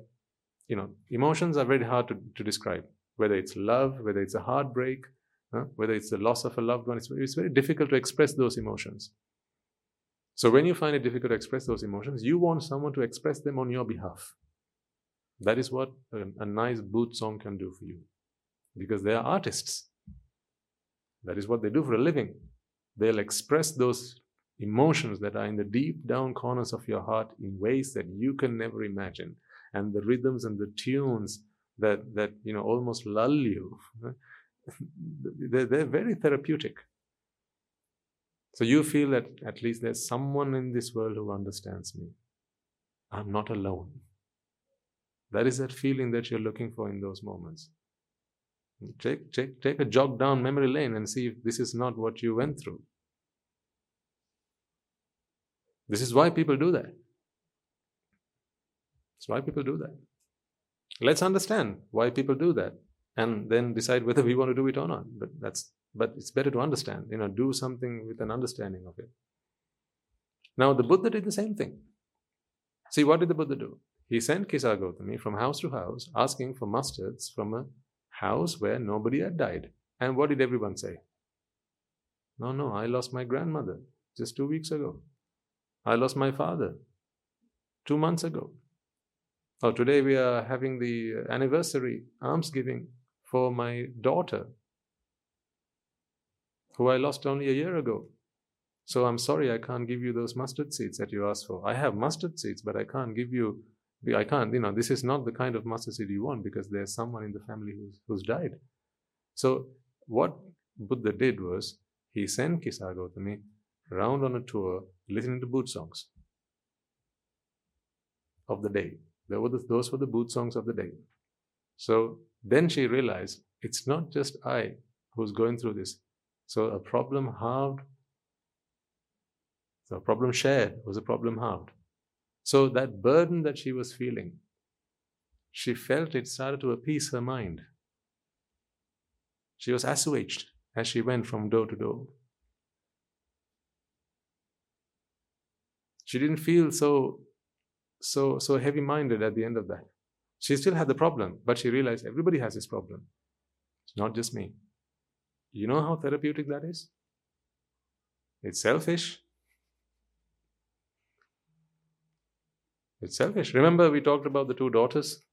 you know emotions are very hard to, to describe whether it's love whether it's a heartbreak huh? whether it's the loss of a loved one it's, it's very difficult to express those emotions so when you find it difficult to express those emotions you want someone to express them on your behalf that is what a, a nice boot song can do for you. Because they are artists. That is what they do for a living. They'll express those emotions that are in the deep down corners of your heart in ways that you can never imagine. And the rhythms and the tunes that, that you know, almost lull you, [laughs] they're, they're very therapeutic. So you feel that at least there's someone in this world who understands me. I'm not alone. That is that feeling that you're looking for in those moments. Take, take, take a jog down memory lane and see if this is not what you went through. This is why people do that. It's why people do that. Let's understand why people do that and then decide whether we want to do it or not. But that's but it's better to understand, you know, do something with an understanding of it. Now the Buddha did the same thing. See, what did the Buddha do? He sent Kisa Gautami from house to house asking for mustards from a house where nobody had died. And what did everyone say? No, no, I lost my grandmother just two weeks ago. I lost my father two months ago. Oh, today we are having the anniversary almsgiving for my daughter, who I lost only a year ago. So I'm sorry I can't give you those mustard seeds that you asked for. I have mustard seeds, but I can't give you, I can't, you know, this is not the kind of mustard seed you want because there's someone in the family who's, who's died. So what Buddha did was he sent Kisa Gautami around on a tour listening to boot songs of the day. Were the, those were the boot songs of the day. So then she realized it's not just I who's going through this. So a problem halved so a problem shared was a problem halved. So that burden that she was feeling, she felt it started to appease her mind. She was assuaged as she went from door to door. She didn't feel so so so heavy-minded at the end of that. She still had the problem, but she realized everybody has this problem. It's not just me. You know how therapeutic that is? It's selfish, It's selfish. Remember, we talked about the two daughters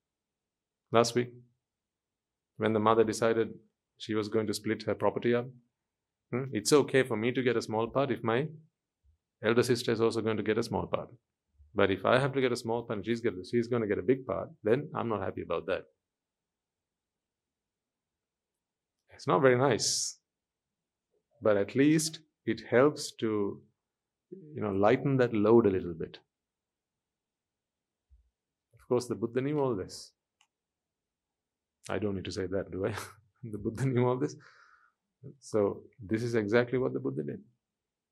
last week when the mother decided she was going to split her property up. Hmm? It's okay for me to get a small part if my elder sister is also going to get a small part. But if I have to get a small part and she's, get, she's going to get a big part, then I'm not happy about that. It's not very nice. But at least it helps to you know lighten that load a little bit Of course, the Buddha knew all this. I don't need to say that, do I? [laughs] the Buddha knew all this. So, this is exactly what the Buddha did.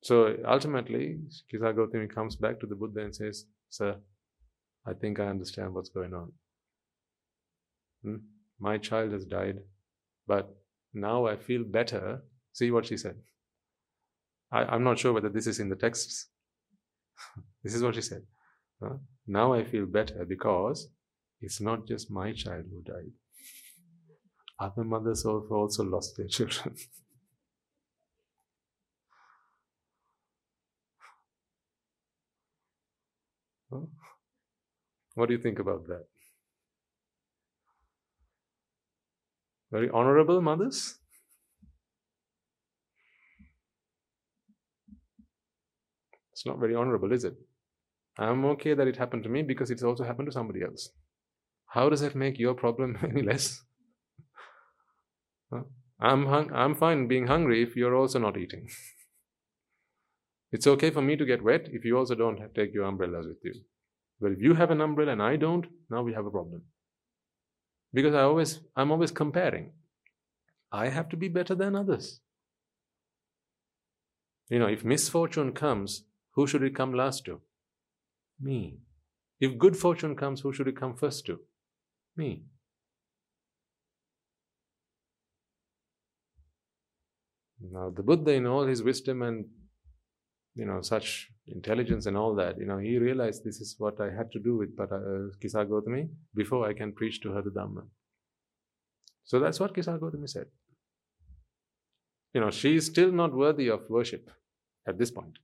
So, ultimately, Kisa Gautami comes back to the Buddha and says, Sir, I think I understand what's going on. Hmm? My child has died, but now I feel better. See what she said. I, am not sure whether this is in the texts. [laughs] this is what she said. Huh? Now I feel better because it's not just my child who died. Other mothers also lost their [laughs] children. What do you think about that? Very honorable mothers? It's not very honorable, is it? I'm okay that it happened to me because it's also happened to somebody else. How does that make your problem [laughs] any less? I'm, hung- I'm fine being hungry if you're also not eating. [laughs] it's okay for me to get wet if you also don't have, take your umbrellas with you. But if you have an umbrella and I don't, now we have a problem. Because I always, I'm always comparing. I have to be better than others. You know, if misfortune comes, who should it come last to? Me. If good fortune comes, who should it come first to? Me. Now, the Buddha, in all his wisdom and you know such intelligence and all that, you know, he realized this is what I had to do with uh, Kisa Gautami before I can preach to her the Dhamma. So that's what Kisa Gautami said. You know, she is still not worthy of worship at this point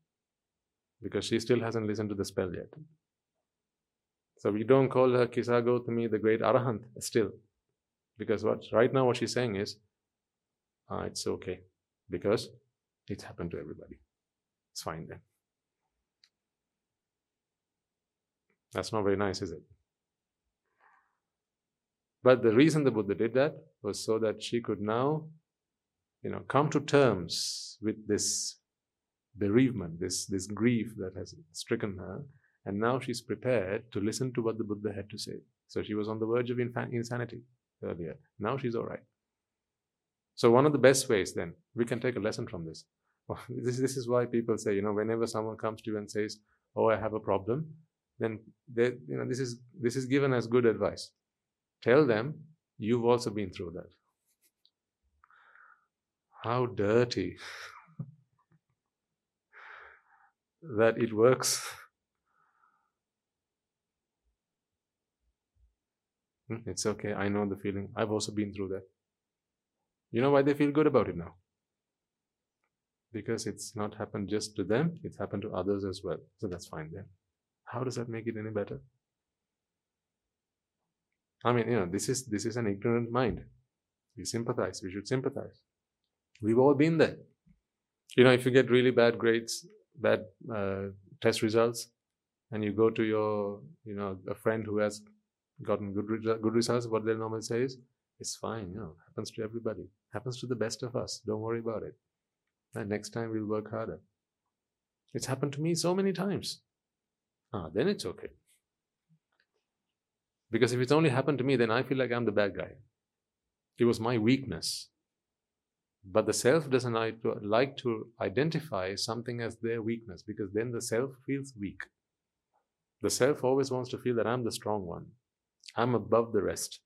because she still hasn't listened to the spell yet. So we don't call her Kisa Gautami the great Arahant still. Because what right now what she's saying is, ah, it's okay. Because it's happened to everybody. It's fine then. That's not very nice, is it? But the reason the Buddha did that was so that she could now, you know, come to terms with this bereavement, this, this grief that has stricken her. And now she's prepared to listen to what the Buddha had to say. So she was on the verge of insanity earlier. Now she's all right. So, one of the best ways then, we can take a lesson from this. [laughs] this, this is why people say, you know, whenever someone comes to you and says, Oh, I have a problem, then they, you know, this is, this is given as good advice. Tell them, you've also been through that. How dirty [laughs] that it works. Hmm, it's okay. I know the feeling. I've also been through that. You know why they feel good about it now? Because it's not happened just to them, it's happened to others as well. So that's fine then. How does that make it any better? I mean, you know, this is this is an ignorant mind. We sympathize. We should sympathize. We've all been there. You know, if you get really bad grades, bad uh, test results, and you go to your, you know, a friend who has gotten good good results, what they'll normally say is, "It's fine. You know, happens to everybody. Happens to the best of us. Don't worry about it. And next time we'll work harder." It's happened to me so many times. Ah, then it's okay. Because if it's only happened to me, then I feel like I'm the bad guy. It was my weakness. But the self doesn't like to identify something as their weakness because then the self feels weak. The self always wants to feel that I'm the strong one. I'm above the rest.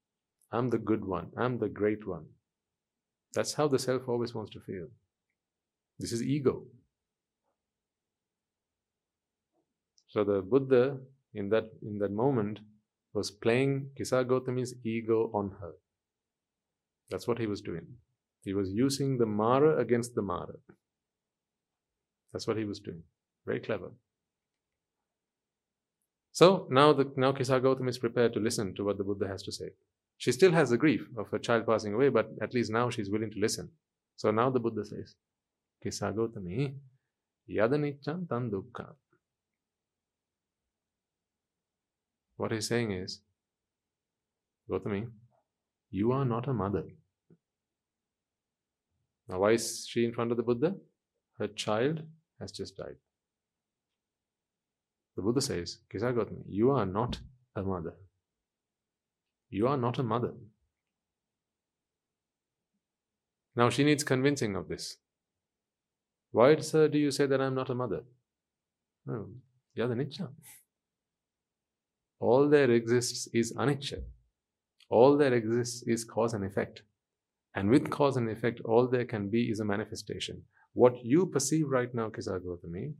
I'm the good one. I'm the great one. That's how the self always wants to feel. This is ego. So the Buddha in that in that moment was playing Kisa Gautami's ego on her. That's what he was doing. He was using the Mara against the Mara. That's what he was doing. Very clever. So now the now Kisa Gautami is prepared to listen to what the Buddha has to say. She still has the grief of her child passing away, but at least now she's willing to listen. So now the Buddha says, Kisa Gautami, yadanichan tan dukkha. What he's saying is, Gautami, you are not a mother. Now, why is she in front of the Buddha? Her child has just died. The Buddha says, Kisa Gautami, you are not a mother. You are not a mother. Now she needs convincing of this. Why, sir, do you say that I'm not a mother? Oh, you're the Nicha. All there exists is anicca. All there exists is cause and effect. And with cause and effect, all there can be is a manifestation. What you perceive right now, Kisa Gautami,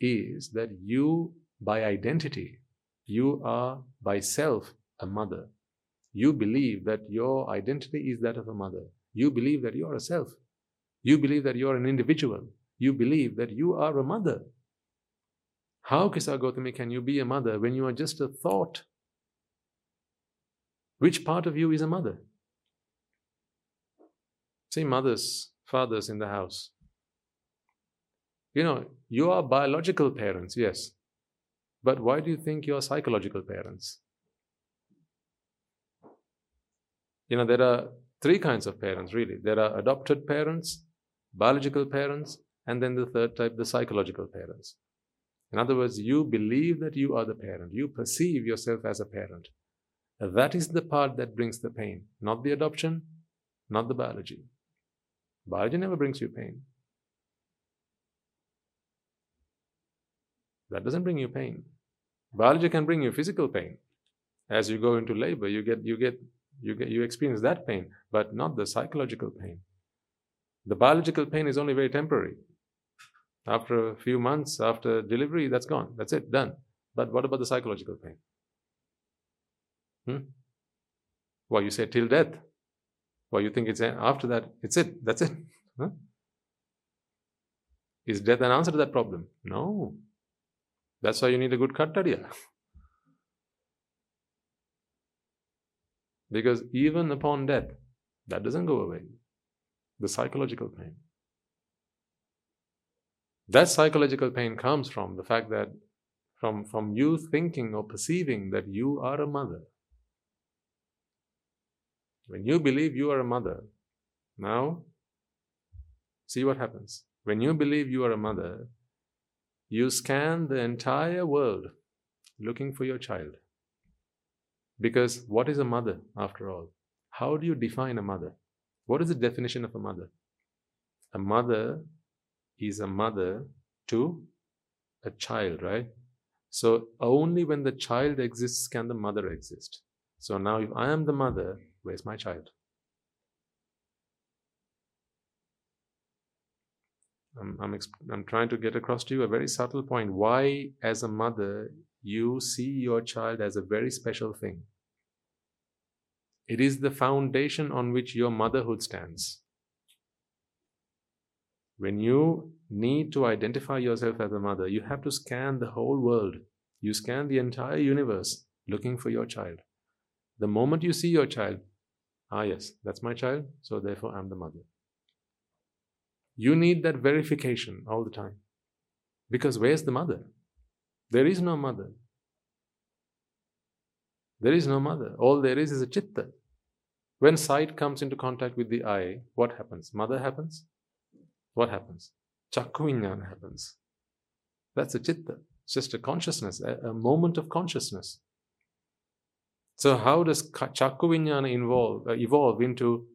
is that you, by identity, you are by self a mother. You believe that your identity is that of a mother. You believe that you are a self. You believe that you are an individual. You believe that you are a mother. How, Kisa Gautami, can you be a mother when you are just a thought? Which part of you is a mother? See, mothers, fathers in the house. You know, you are biological parents, yes. But why do you think you are psychological parents? You know, there are three kinds of parents, really. There are adopted parents, biological parents, and then the third type, the psychological parents. In other words, you believe that you are the parent. You perceive yourself as a parent. That is the part that brings the pain, not the adoption, not the biology. Biology never brings you pain. That doesn't bring you pain. Biology can bring you physical pain. As you go into labor, you get you get you get you experience that pain, but not the psychological pain. The biological pain is only very temporary. After a few months after delivery, that's gone. That's it, done. But what about the psychological pain? Hmm? Well, you say till death. Well, you think it's after that, it's it, that's it. [laughs] Huh? Is death an answer to that problem? No. That's why you need a good kattadiya. [laughs] because even upon death, that doesn't go away. The psychological pain. That psychological pain comes from the fact that from, from you thinking or perceiving that you are a mother. When you believe you are a mother, now see what happens. When you believe you are a mother, you scan the entire world looking for your child. Because what is a mother after all? How do you define a mother? What is the definition of a mother? A mother is a mother to a child, right? So only when the child exists can the mother exist. So now, if I am the mother, where's my child? I'm, I'm, I'm trying to get across to you a very subtle point. Why, as a mother, you see your child as a very special thing. It is the foundation on which your motherhood stands. When you need to identify yourself as a mother, you have to scan the whole world. You scan the entire universe looking for your child. The moment you see your child, ah, yes, that's my child, so therefore I'm the mother. You need that verification all the time. Because where's the mother? There is no mother. There is no mother. All there is is a chitta. When sight comes into contact with the eye, what happens? Mother happens? What happens? Chakku happens. That's a chitta. It's just a consciousness, a, a moment of consciousness. So how does involve, uh, evolve into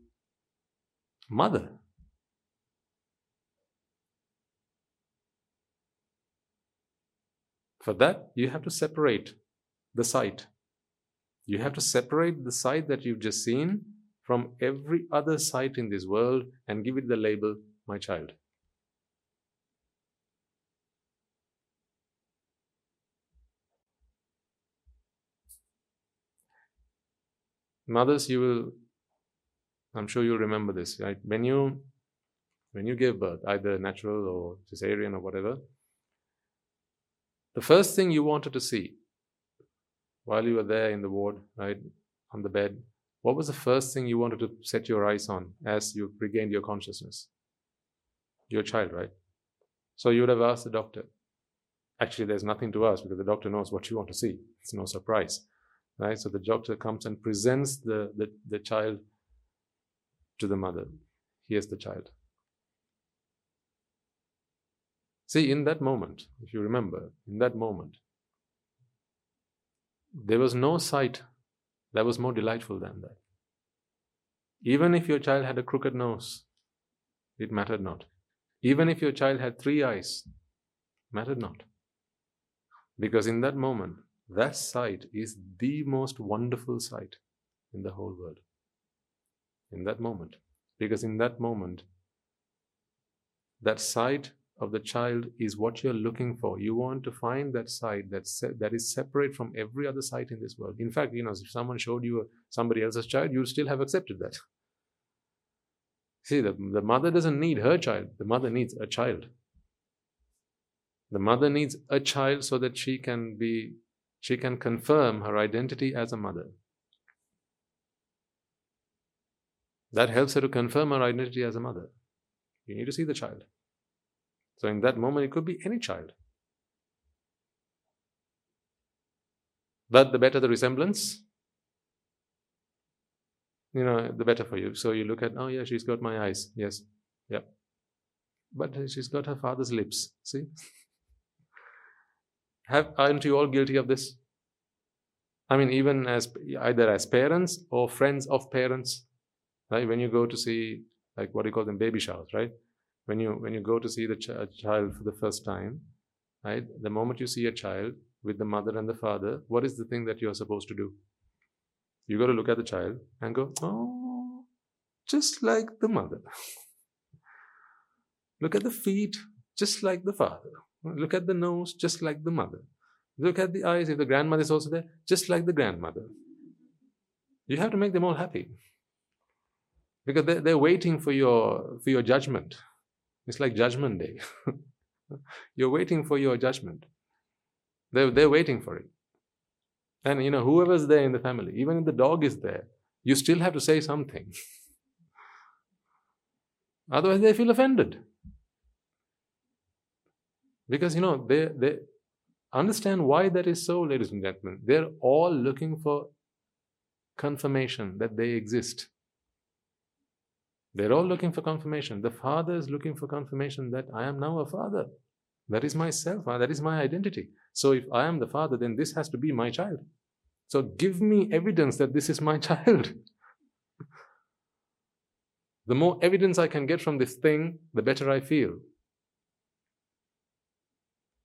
mother? For that, you have to separate the sight. You have to separate the sight that you've just seen from every other sight in this world and give it the label, my child. Mothers, you will, I'm sure you'll remember this, right? When you, when you give birth, either natural or cesarean or whatever, the first thing you wanted to see while you were there in the ward, right, on the bed, what was the first thing you wanted to set your eyes on as you regained your consciousness? Your child, right? So you would have asked the doctor. Actually, there's nothing to ask because the doctor knows what you want to see. It's no surprise right? So the doctor comes and presents the, the, the child to the mother. Here's the child. See, in that moment, if you remember, in that moment, there was no sight that was more delightful than that. Even if your child had a crooked nose, it mattered not. Even if your child had three eyes, mattered not. Because in that moment, that sight is the most wonderful sight in the whole world. In that moment. Because in that moment, that sight of the child is what you're looking for. You want to find that sight that se- that is separate from every other sight in this world. In fact, you know, if someone showed you somebody else's child, you'd still have accepted that. See, the, the mother doesn't need her child, the mother needs a child. The mother needs a child so that she can be she can confirm her identity as a mother. That helps her to confirm her identity as a mother. You need to see the child. So, in that moment, it could be any child. But the better the resemblance, you know, the better for you. So you look at, oh yeah, she's got my eyes. Yes, yep. But she's got her father's lips. See? [laughs] Have, aren't you all guilty of this? I mean, even as either as parents or friends of parents, right? When you go to see, like what do you call them, baby showers, right? When you when you go to see the ch- child for the first time, right? The moment you see a child with the mother and the father, what is the thing that you're supposed to do? You got to look at the child and go, oh, just like the mother. [laughs] look at the feet, just like the father. Look at the nose, just like the mother. Look at the eyes, if the grandmother is also there, just like the grandmother. You have to make them all happy. Because they're, they're waiting for your, for your judgment. It's like judgment day. [laughs] You're waiting for your judgment. They're, they're waiting for it. And you know, whoever's there in the family, even if the dog is there, you still have to say something. [laughs] Otherwise, they feel offended. Because you know, they, they understand why that is so, ladies and gentlemen. They're all looking for confirmation that they exist. They're all looking for confirmation. The father is looking for confirmation that I am now a father. That is myself. Uh, that is my identity. So if I am the father, then this has to be my child. So give me evidence that this is my [laughs] child. the more evidence I can get from this thing, the better I feel.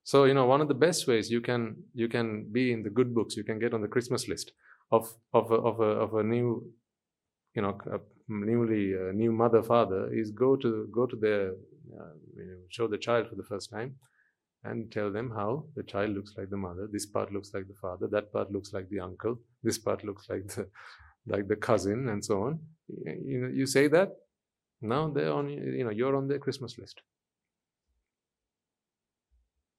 So you know, one of the best ways you can you can be in the good books, you can get on the Christmas list of of a, of a, of a new, you know, newly uh, new mother father is go to go to their uh, you know, show the child for the first time, and tell them how the child looks like the mother. This part looks like the father. That part looks like the uncle. This part looks like the like the cousin and so on. You know, you say that, now they're on, you know, you're on their Christmas list.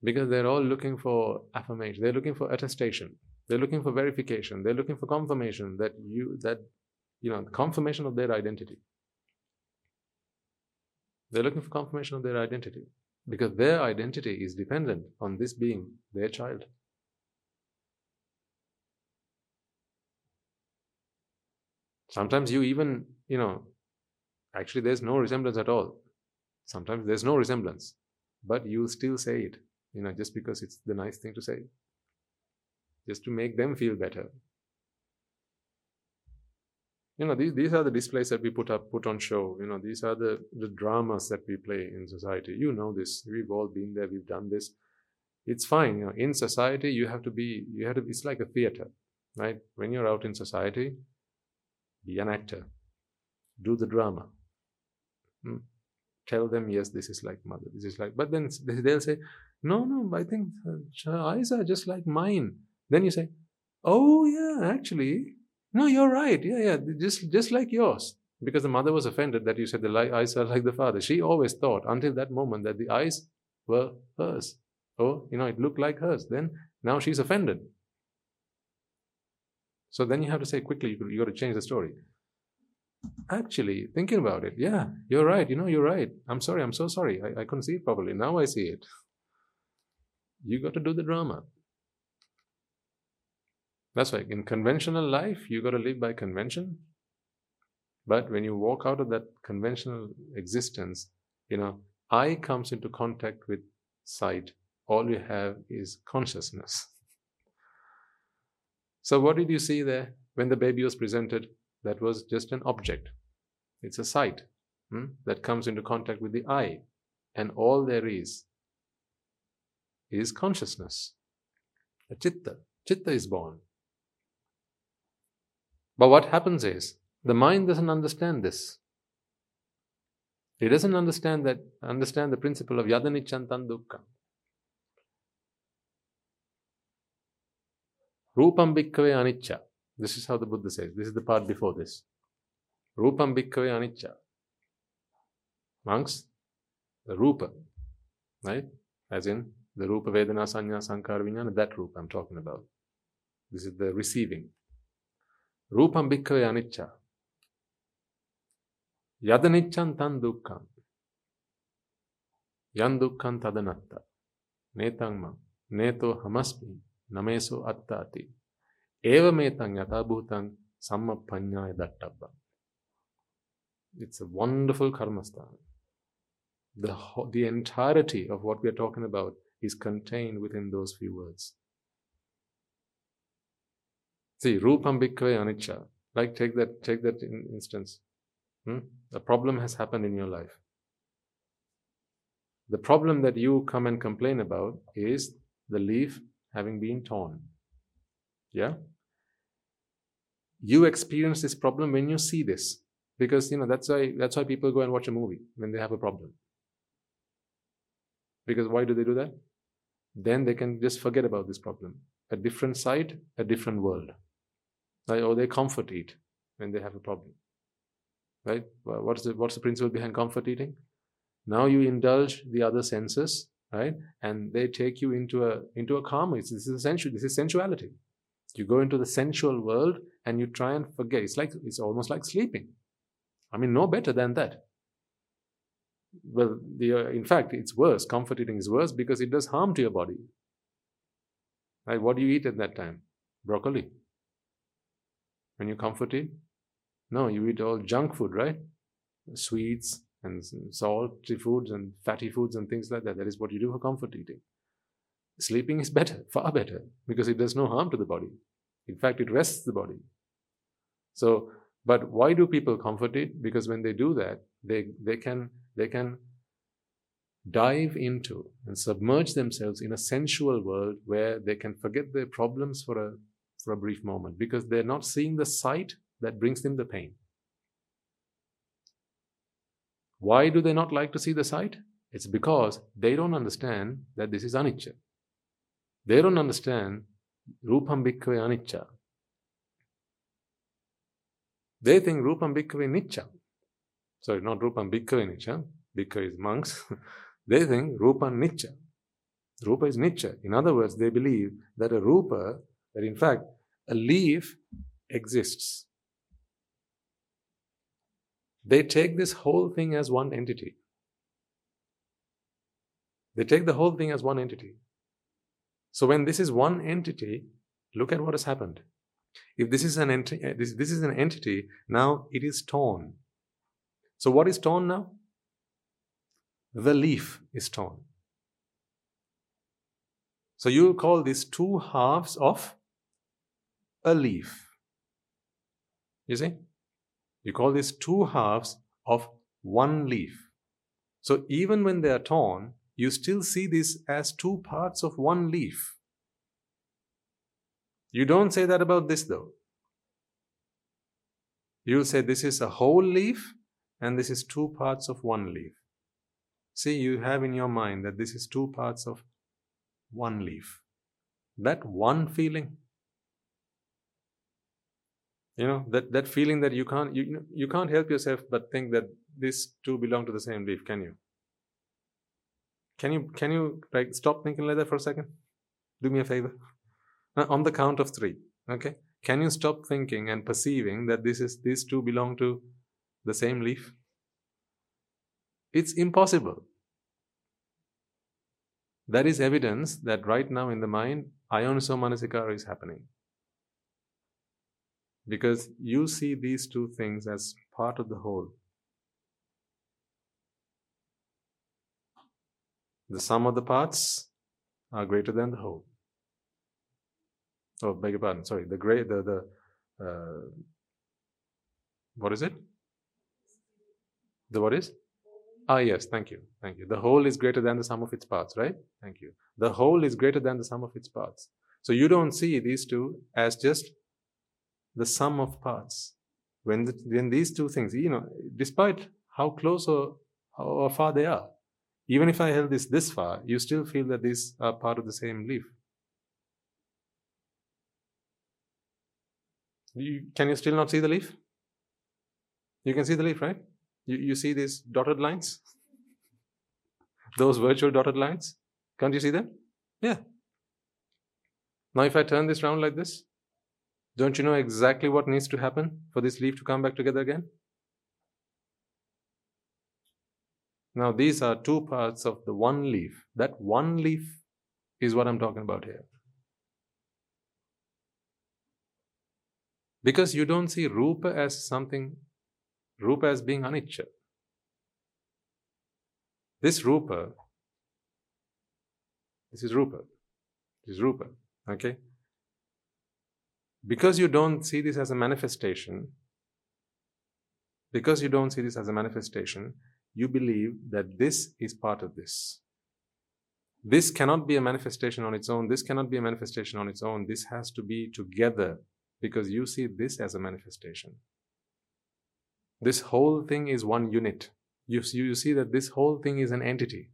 Because they're all looking for affirmation, they're looking for attestation, they're looking for verification, they're looking for confirmation that you, that, you know, confirmation of their identity. They're looking for confirmation of their identity because their identity is dependent on this being their child. Sometimes you even, you know, actually there's no resemblance at all. Sometimes there's no resemblance, but you still say it, you know, just because it's the nice thing to say, just to make them feel better. You know, these, these are the displays that we put up, put on show. You know, these are the, the dramas that we play in society. You know this. We've all been there. We've done this. It's fine. You know, in society, you have to be, you have to, it's like a theater, right? When you're out in society, be an actor. Do the drama. Hmm. Tell them, yes, this is like mother, this is like, but then they'll say, no, no, I think her eyes are just like mine. Then you say, oh, yeah, actually, no, you're right. Yeah, yeah, just, just like yours. Because the mother was offended that you said the eyes are like the father. She always thought until that moment that the eyes were hers. Oh, you know, it looked like hers. Then now she's offended. So then you have to say quickly, you, got to change the story. Actually, thinking about it, yeah, you're right. You know, you're right. I'm sorry. I'm so sorry. I, I couldn't see it properly. Now I see it. You got to do the drama. That's why in conventional life, you got to live by convention. But when you walk out of that conventional existence, you know, eye comes into contact with sight. All you have is consciousness. So, what did you see there when the baby was presented? That was just an object. It's a sight hmm, that comes into contact with the eye. And all there is is consciousness. A chitta. Chitta is born. But what happens is the mind doesn't understand this. It doesn't understand that understand the principle of yadanichantan dukkha. Rupam bhikkhave anicca. This is how the Buddha says. This is the part before this. Rupam bhikkhave anicca. Monks, the rupa, right? As in the rupa vedana sanya sankara that rupa I'm talking about. This is the receiving. රූපම් භික්කවේ අනිච්චා. යද නිච්චන් තන් දුක්ඛං. යන් දුක්ඛං තදනත්තා නේතං මං. නේතෝ හමස්මි. නමේසෝ අත්තාති. ඒව මේතං යථා භූතං සම්මප්පඤ්ඤාය දට්ටබ්බං. It's a wonderful karmasthana the the entirety of what we are talking about is contained within those few words. See, rupam bhikkhave anicca. Like take that, take that in instance. Hmm? A problem has happened in your life. The problem that you come and complain about is the leaf having been torn. Yeah? You experience this problem when you see this. Because you know that's why that's why people go and watch a movie when they have a problem. Because why do they do that? Then they can just forget about this problem. A different side, a different world. Right? Or they comfort eat when they have a problem. Right? What's the what's the principle behind comfort eating? Now you indulge the other senses right? And they take you into a into a karma. It's, this is sensual. This is sensuality. You go into the sensual world and you try and forget. It's like it's almost like sleeping. I mean, no better than that. Well, the, uh, in fact, it's worse. Comfort eating is worse because it does harm to your body. Right? What do you eat at that time? Broccoli. When you comfort eat? No, you eat all junk food, right? Sweets, and salty foods and fatty foods and things like that. That is what you do for comfort eating. Sleeping is [laughs] better, far better, because it does no harm to the body. In fact, it rests the body. So, but why do people comfort eat? Because when they do that, they, they can they can dive into and submerge themselves in a sensual world where they can forget their problems for a for a brief moment because they're not seeing the sight that brings them the pain. Why do they not like to see the sight? It's because they don't understand that this is anicca. They don't understand rupam bhikkhave anicca. They think Rupam Bhikkhave Nitya. Sorry, not Rupam Bhikkhave Nitya. Bhikkhave is monks. [laughs] they think Rupam Nitya. Rupa is Nitya. In other words, they believe that a Rupa, that in fact, a leaf exists. They take this whole thing as one entity. They take the whole thing as one entity. So when this is one entity, look at what has happened. If this is an entity, uh, this, this is an entity, now it is torn. So what is torn now? The leaf is torn. So you call these two halves of a leaf. You see? You call these two halves of one leaf. So even when they are torn, you still see this as two parts of one leaf. You don't say that about this though. You'll say this is a whole leaf and this is two parts of one leaf. See, you have in your mind that this is two parts of one leaf. That one feeling, you know, that, that feeling that you can't you, you can't help yourself but think that these two belong to the same leaf, can you? Can you can you like stop thinking like that for a second? Do me a favor. On the count of three. Okay? Can you stop thinking and perceiving that this is these two belong to the same leaf? It's impossible. That is evidence that right now in the mind, Ayoniso Manasikara is happening. Because you see these two things as part of the whole. The sum of the parts are greater than the whole. Oh, beg your pardon. Sorry, the great the the uh, what is it? The what is? Ah, yes. Thank you. Thank you. The whole is greater than the sum of its parts, right? Thank you. The whole is greater than the sum of its parts. So you don't see these two as just the sum of parts. When, the, when these two things, you know, despite how close or how far they are, even if I held this this far, you still feel that these are part of the same leaf. You, can you still not see the leaf? You can see the leaf, right? You, you see these dotted lines? Those virtual dotted lines? Can't you see them? Yeah. Now, if I turn this round like this, don't you know exactly what needs to happen for this leaf to come back together again? Now, these are two parts of the one leaf. That one leaf is what I'm talking about here. Because you don't see Rupa as something, Rupa as being anicca. This Rupa, this is Rupa. This is Rupa. Okay? Because you don't see this as a manifestation, because you don't see this as a manifestation, you believe that this is part of this. This cannot be a manifestation on its own. This cannot be a manifestation on its own. This has to be together because you see this as a manifestation. This whole thing is one unit. You, you see that this whole thing is an entity.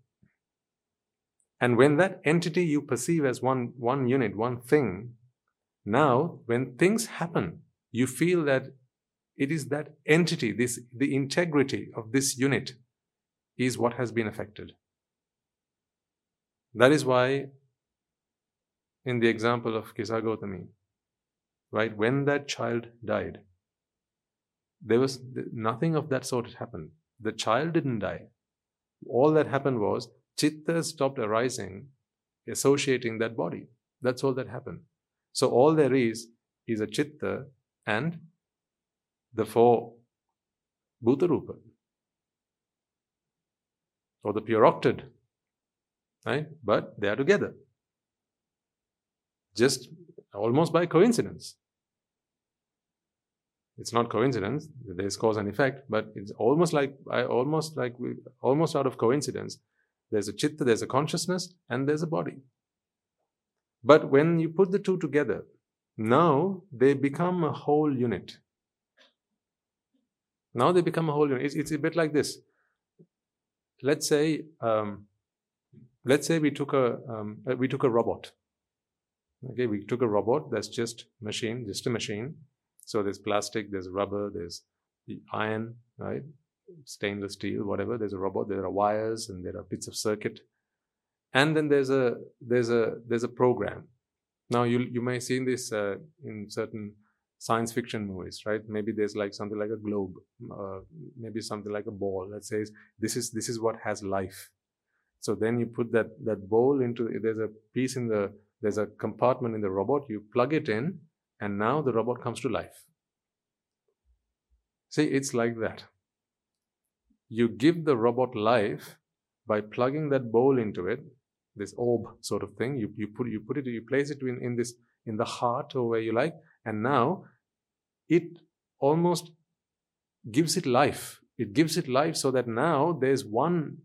And when that entity you perceive as one, one unit, one thing, now when things happen, you feel that it is that entity, this, the integrity of this unit is what has been affected. That is why, in the example of Kisa Gautami, right? When that child died, there was nothing of that sort happened. The child didn't die. All that happened was chitta stopped arising, associating that body. That's all that happened. So all there is is a chitta and the four bhutarupa or the pure octad, right? But they are together, just almost by coincidence. It's not coincidence. There's cause and effect, but it's almost like I almost like we, almost out of coincidence. There's a chitta, there's a consciousness, and there's a body. But when you put the two together, now they become a whole unit. Now they become a whole unit. It's, it's a bit like this. Let's say, um, let's say we took a um, we took a robot. Okay, we took a robot that's just machine, just a machine, So there's plastic, there's rubber, there's iron, right? Stainless steel, whatever. There's a robot, there are wires, and there are bits of circuit. And then there's a there's a there's a program. Now you you may see this uh, in certain science fiction movies, right? Maybe there's like something like a globe, uh, maybe something like a ball that says this is this is what has life. So then you put that that bowl into there's a piece in the there's a compartment in the robot. You plug it in, and now the robot comes to life. See, it's like that. You give the robot life by plugging that bowl into it, this orb sort of thing. You, you put you put it, you place it in, in this in the heart or where you like, and now it almost gives it life. It gives it life so that now there's one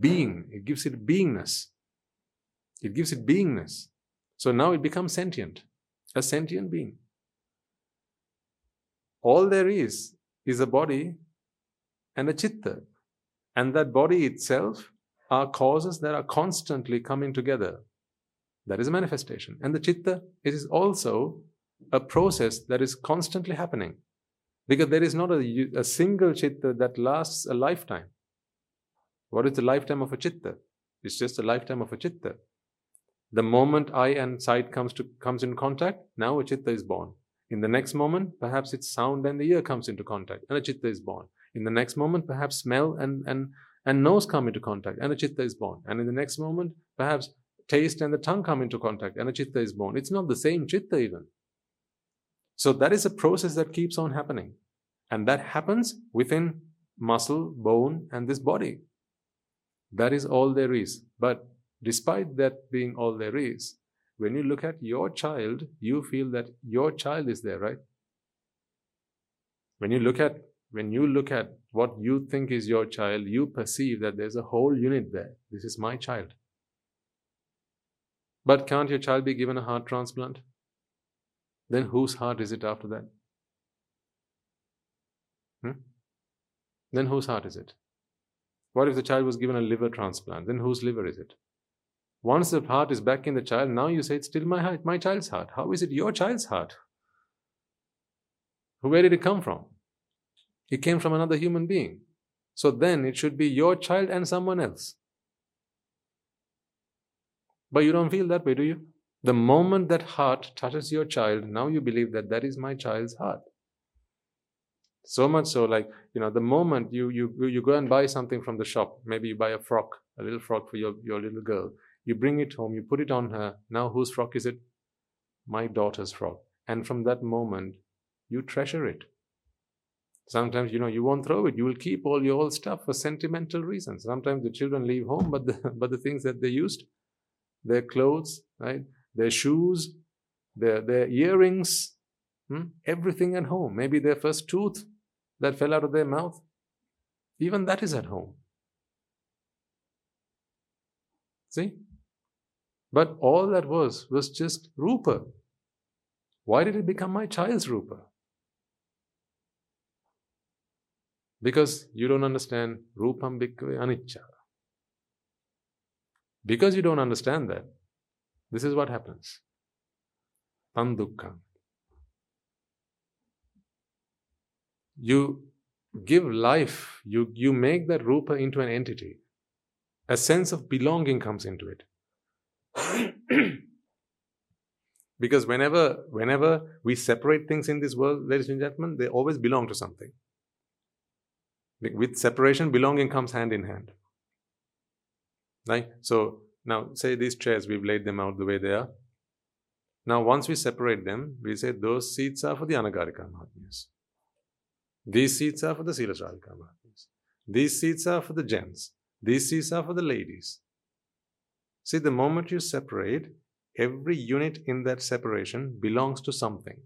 being. It gives it beingness. It gives it beingness. So now it becomes sentient, a sentient being. All there is is a body and a chitta. And that body itself are causes that are constantly coming together. That is a manifestation. And the chitta is also a process that is constantly happening. Because there is not a, a single chitta that lasts a lifetime. What is the lifetime of a chitta? It's just a lifetime of a chitta. The moment eye and sight comes to comes in contact, now a chitta is born. In the next moment, perhaps it's sound and the ear comes into contact, and a chitta is born. In the next moment, perhaps smell and and and nose come into contact, and a chitta is born. And in the next moment, perhaps taste and the tongue come into contact, and a chitta is born. It's not the same chitta even. So that is a process that keeps on happening. And that happens within muscle, bone, and this body. That is all there is. But despite that being all there is, when you look at your child, you feel that your child is there, right? When you look at when you look at what you think is your child, you perceive that there's a whole unit there. This is my child. But can't your child be given a heart transplant? Then whose heart is it after that? Hmm? Then whose heart is it? What if the child was given a liver transplant? Then whose liver is it? Once the heart is back in the child, now you say it's still my heart, my child's heart. How is it your child's heart? Where did it come from? It came from another human being. So then it should be your child and someone else. But you don't feel that way, do you? The moment that heart touches your child, now you believe that that is my child's heart. So much so, like, you know, the moment you, you, you go and buy something from the shop, maybe you buy a frock, a little frock for your, your little girl, you bring it home, you put it on her. Now, whose frock is it? My daughter's frock. And from that moment, you treasure it. Sometimes, you know, you won't throw it. You will keep all your old stuff for sentimental reasons. Sometimes the children leave home, but the, [laughs] but the things that they used, their clothes, right? Their shoes, their, their earrings, hmm? everything at home. Maybe their first tooth that fell out of their mouth. Even that is at home. See? But all that was, was just Rupa. Why did it become my child's Rupa? Because you don't understand Rupam Bhikkhave Anicca. Because you don't understand that, this is what happens. Tandukkha. You give life, you, you make that Rupa into an entity. A sense of belonging comes into it. [coughs] because whenever whenever we separate things in this world, ladies and gentlemen, they always belong to something. With separation, belonging comes hand in hand. Right? So now, say these chairs, we've laid them out the way they are. Now, once we separate them, we say those seats are for the Anagarika Mahatmas. These seats are for the Silasradhika Mahatmas. These seats are for the gents. These seats are for the ladies. See, the moment you separate, every unit in that separation belongs to something.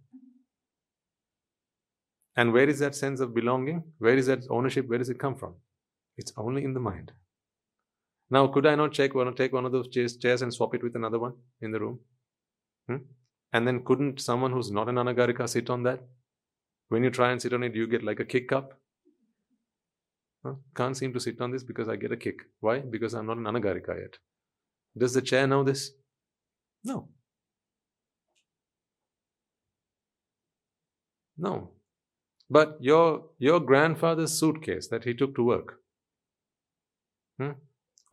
And where is that sense of belonging? Where is that ownership? Where does it come from? It's only in the mind. Now, could I not check, to take one of those chairs, chairs and swap it with another one in the room? Hmm? And then couldn't someone who's not an anagarika sit on that? When you try and sit on it, you get like a kick up. Huh? Can't seem to sit on this because I get a kick. Why? Because I'm not an anagarika yet. Does the chair know this? No. No. But your, your grandfather's suitcase that he took to work, hmm?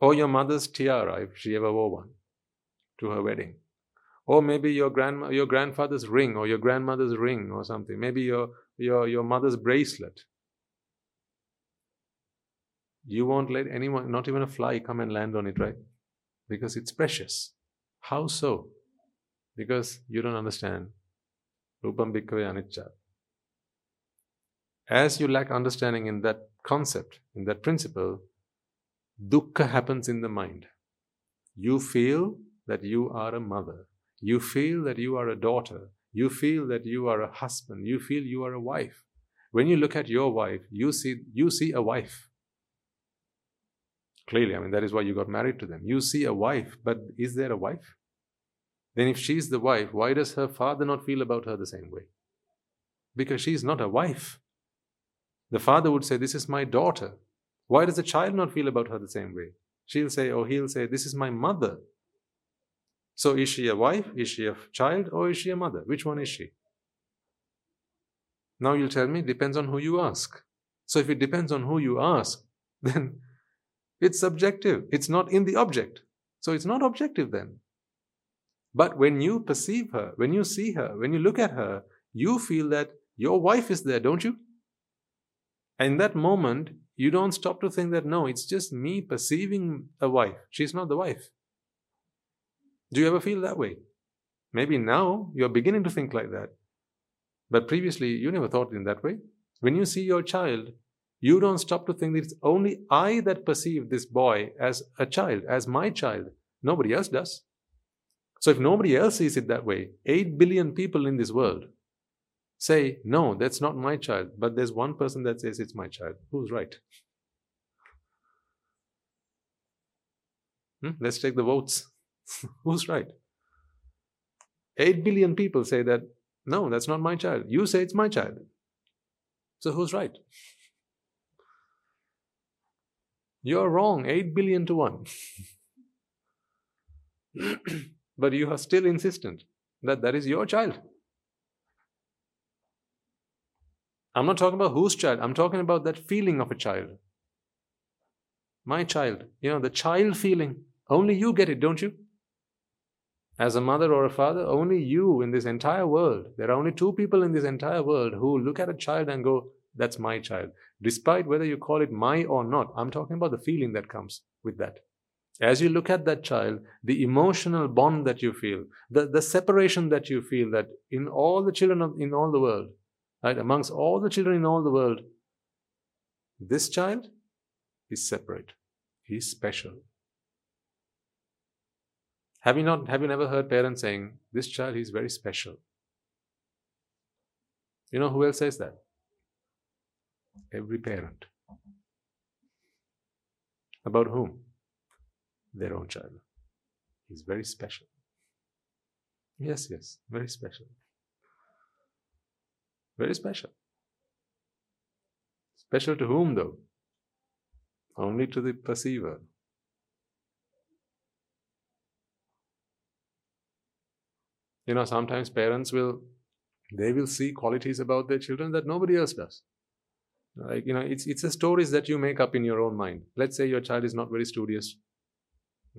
or your mother's tiara, if she ever wore one, to her wedding, or maybe your grandma, your grandfather's ring, or your grandmother's ring, or something, maybe your, your, your mother's bracelet. You won't let anyone, not even a fly, come and land on it, right? Because it's precious. How so? Because you don't understand. Rupam anicca. As you lack understanding in that concept, in that principle, dukkha happens in the mind. You feel that you are a mother. You feel that you are a daughter. You feel that you are a husband. You feel you are a wife. When you look at your wife, you see, you see a wife. Clearly, I mean, that is why you got married to them. You see a wife, but is there a wife? Then, if she's the wife, why does her father not feel about her the same way? Because she's not a wife. The father would say, This is my daughter. Why does the child not feel about her the same way? She'll say, or he'll say, This is my mother. So, is she a wife? Is she a child? Or is she a mother? Which one is she? Now you'll tell me, depends on who you ask. So, if it depends on who you ask, [laughs] then it's subjective. It's not in the object. So, it's not objective then. But when you perceive her, when you see her, when you look at her, you feel that your wife is there, don't you? And in that moment, you don't stop to think that no, it's just me perceiving a wife. She's not the wife. Do you ever feel that way? Maybe now you're beginning to think like that. But previously, you never thought in that way. When you see your child, you don't stop to think that it's only I that perceive this boy as a child, as my child. Nobody else does. So if nobody else sees it that way, 8 billion people in this world say, no, that's not my child, but there's one person that says it's my child. Who's right? Hmm? Let's take the votes. [laughs] Who's right? 8 billion people say that, no, that's not my child. You say it's my child. So who's right? You're wrong, 8 billion to 1. [clears throat] but you are still insistent that that is your child. I'm not talking about whose child, I'm talking about that feeling of a child. My child, you know, the child feeling. Only you get it, don't you? As a mother or a father, only you in this entire world, there are only two people in this entire world who look at a child and go, That's my child. Despite whether you call it my or not, I'm talking about the feeling that comes with that. As you look at that child, the emotional bond that you feel, the, the separation that you feel that in all the children of, in all the world, right, amongst all the children in all the world, this child is separate. He's special. Have you not have you never heard parents saying, This child is very special? You know who else says that? Every parent. About whom? Their own child. He's very special. Yes, yes, very special. Very special. Special to whom, though? Only to the perceiver. You know, sometimes parents will, they will see qualities about their children that nobody else does. Like, you know, it's, it's the stories that you make up in your own mind. Let's say your child is not very studious.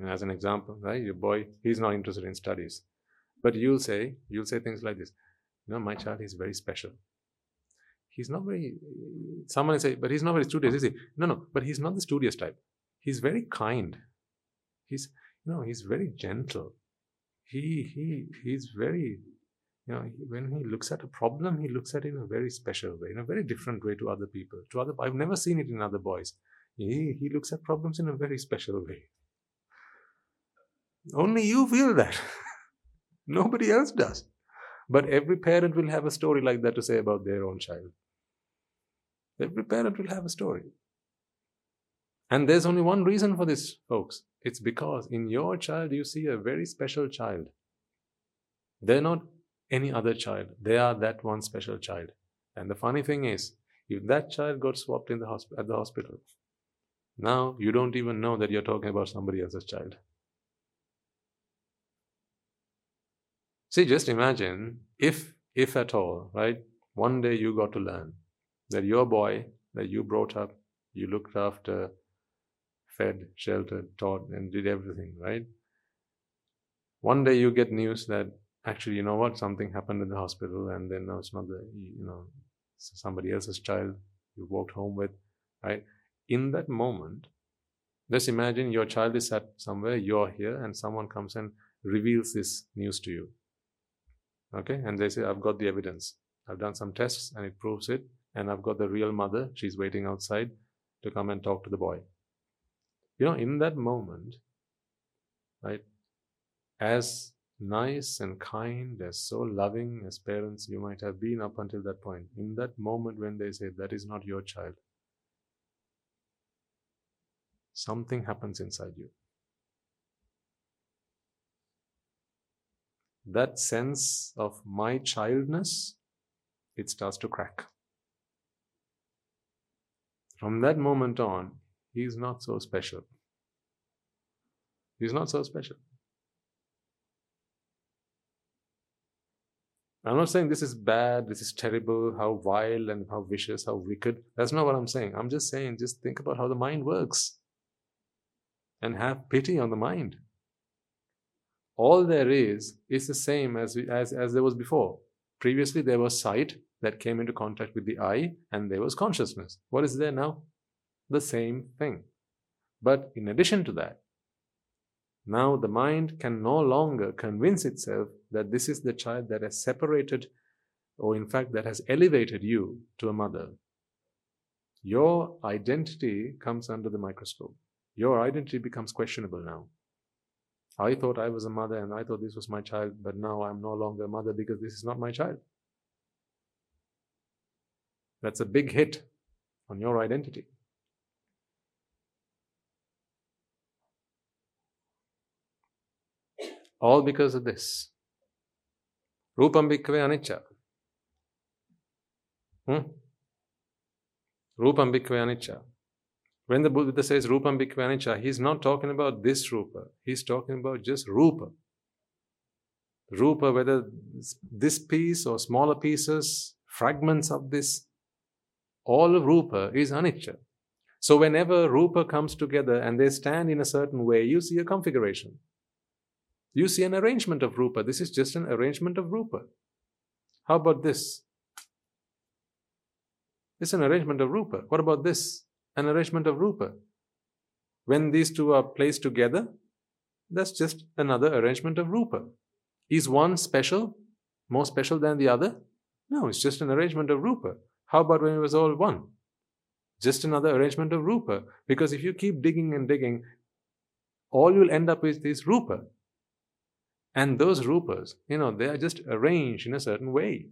As an example, right? Your boy, he's not interested in studies. But you'll say, you'll say things like this. You know, my child is very special. He's not very, someone say, but he's not very studious, is he? No, no, but he's not the studious type. He's very kind. He's, you know, he's very gentle he he he's very you know when he looks at a problem he looks at it in a very special way in a very different way to other people to other i've never seen it in other boys he he looks at problems in a very special way only you feel that [laughs] nobody else does but every parent will have a story like that to say about their own child every parent will have a story and there's only one reason for this folks it's because in your child you see a very special child. They're not any other child, they are that one special child. And the funny thing is, if that child got swapped in the hosp- at the hospital, now you don't even know that you're talking about somebody else's child. See, just imagine if, if at all, right? one day you got to learn that your boy that you brought up, you looked after, fed, sheltered, taught, and did everything, right? One day you get news that actually, you know what, something happened in the hospital, and then now it's not the, you know, somebody else's child you walked home with, right? In that moment, let's imagine your child is at somewhere, you're here, and someone comes and reveals this news to you. Okay, and they say, I've got the evidence. I've done some tests and it proves it, and I've got the real mother. She's waiting outside to come and talk to the boy. You know, in that moment, right, as nice and kind, as so loving as parents you might have been up until that point, in that moment when they say, That is not your child, something happens inside you. That sense of my childness, it starts to crack. From that moment on, he's not so special. He's not so special. I'm not saying this is bad, this is terrible, how vile and how vicious, how wicked. That's not what I'm saying. I'm just saying, just think about how the mind works and have pity on the mind. All there is is the same as, as, as there was before. Previously, there was sight that came into contact with the eye, and there was consciousness. What is there now? The same thing. But in addition to that, now the mind can no longer convince itself that this is the child that has separated, or in fact, that has elevated you to a mother. Your identity comes under the microscope. Your identity becomes questionable now. I thought I was a mother and I thought this was my child, but now I'm no longer a mother because this is not my child. That's a big hit on your identity. All because of this. Rupam bhikkhave anicca. Hmm? Rupam bhikkhave anicca. When the Buddha says Rupam bhikkhave anicca, he's not talking about this Rupa. He's talking about just Rupa. Rupa, whether this piece or smaller pieces, fragments of this, all of Rupa is anicca. So whenever Rupa comes together and they stand in a certain way, you see a configuration. You see an arrangement of rupa. This is just an arrangement of rupa. How about this? It's an arrangement of rupa. What about this? An arrangement of rupa. When these two are placed together, that's just another arrangement of rupa. Is one special, more special than the other? No, it's just an arrangement of rupa. How about when it was all one? Just another arrangement of rupa. Because if you keep digging and digging, all you'll end up with is rupa. And those rupas, you know, they are just arranged in a certain way.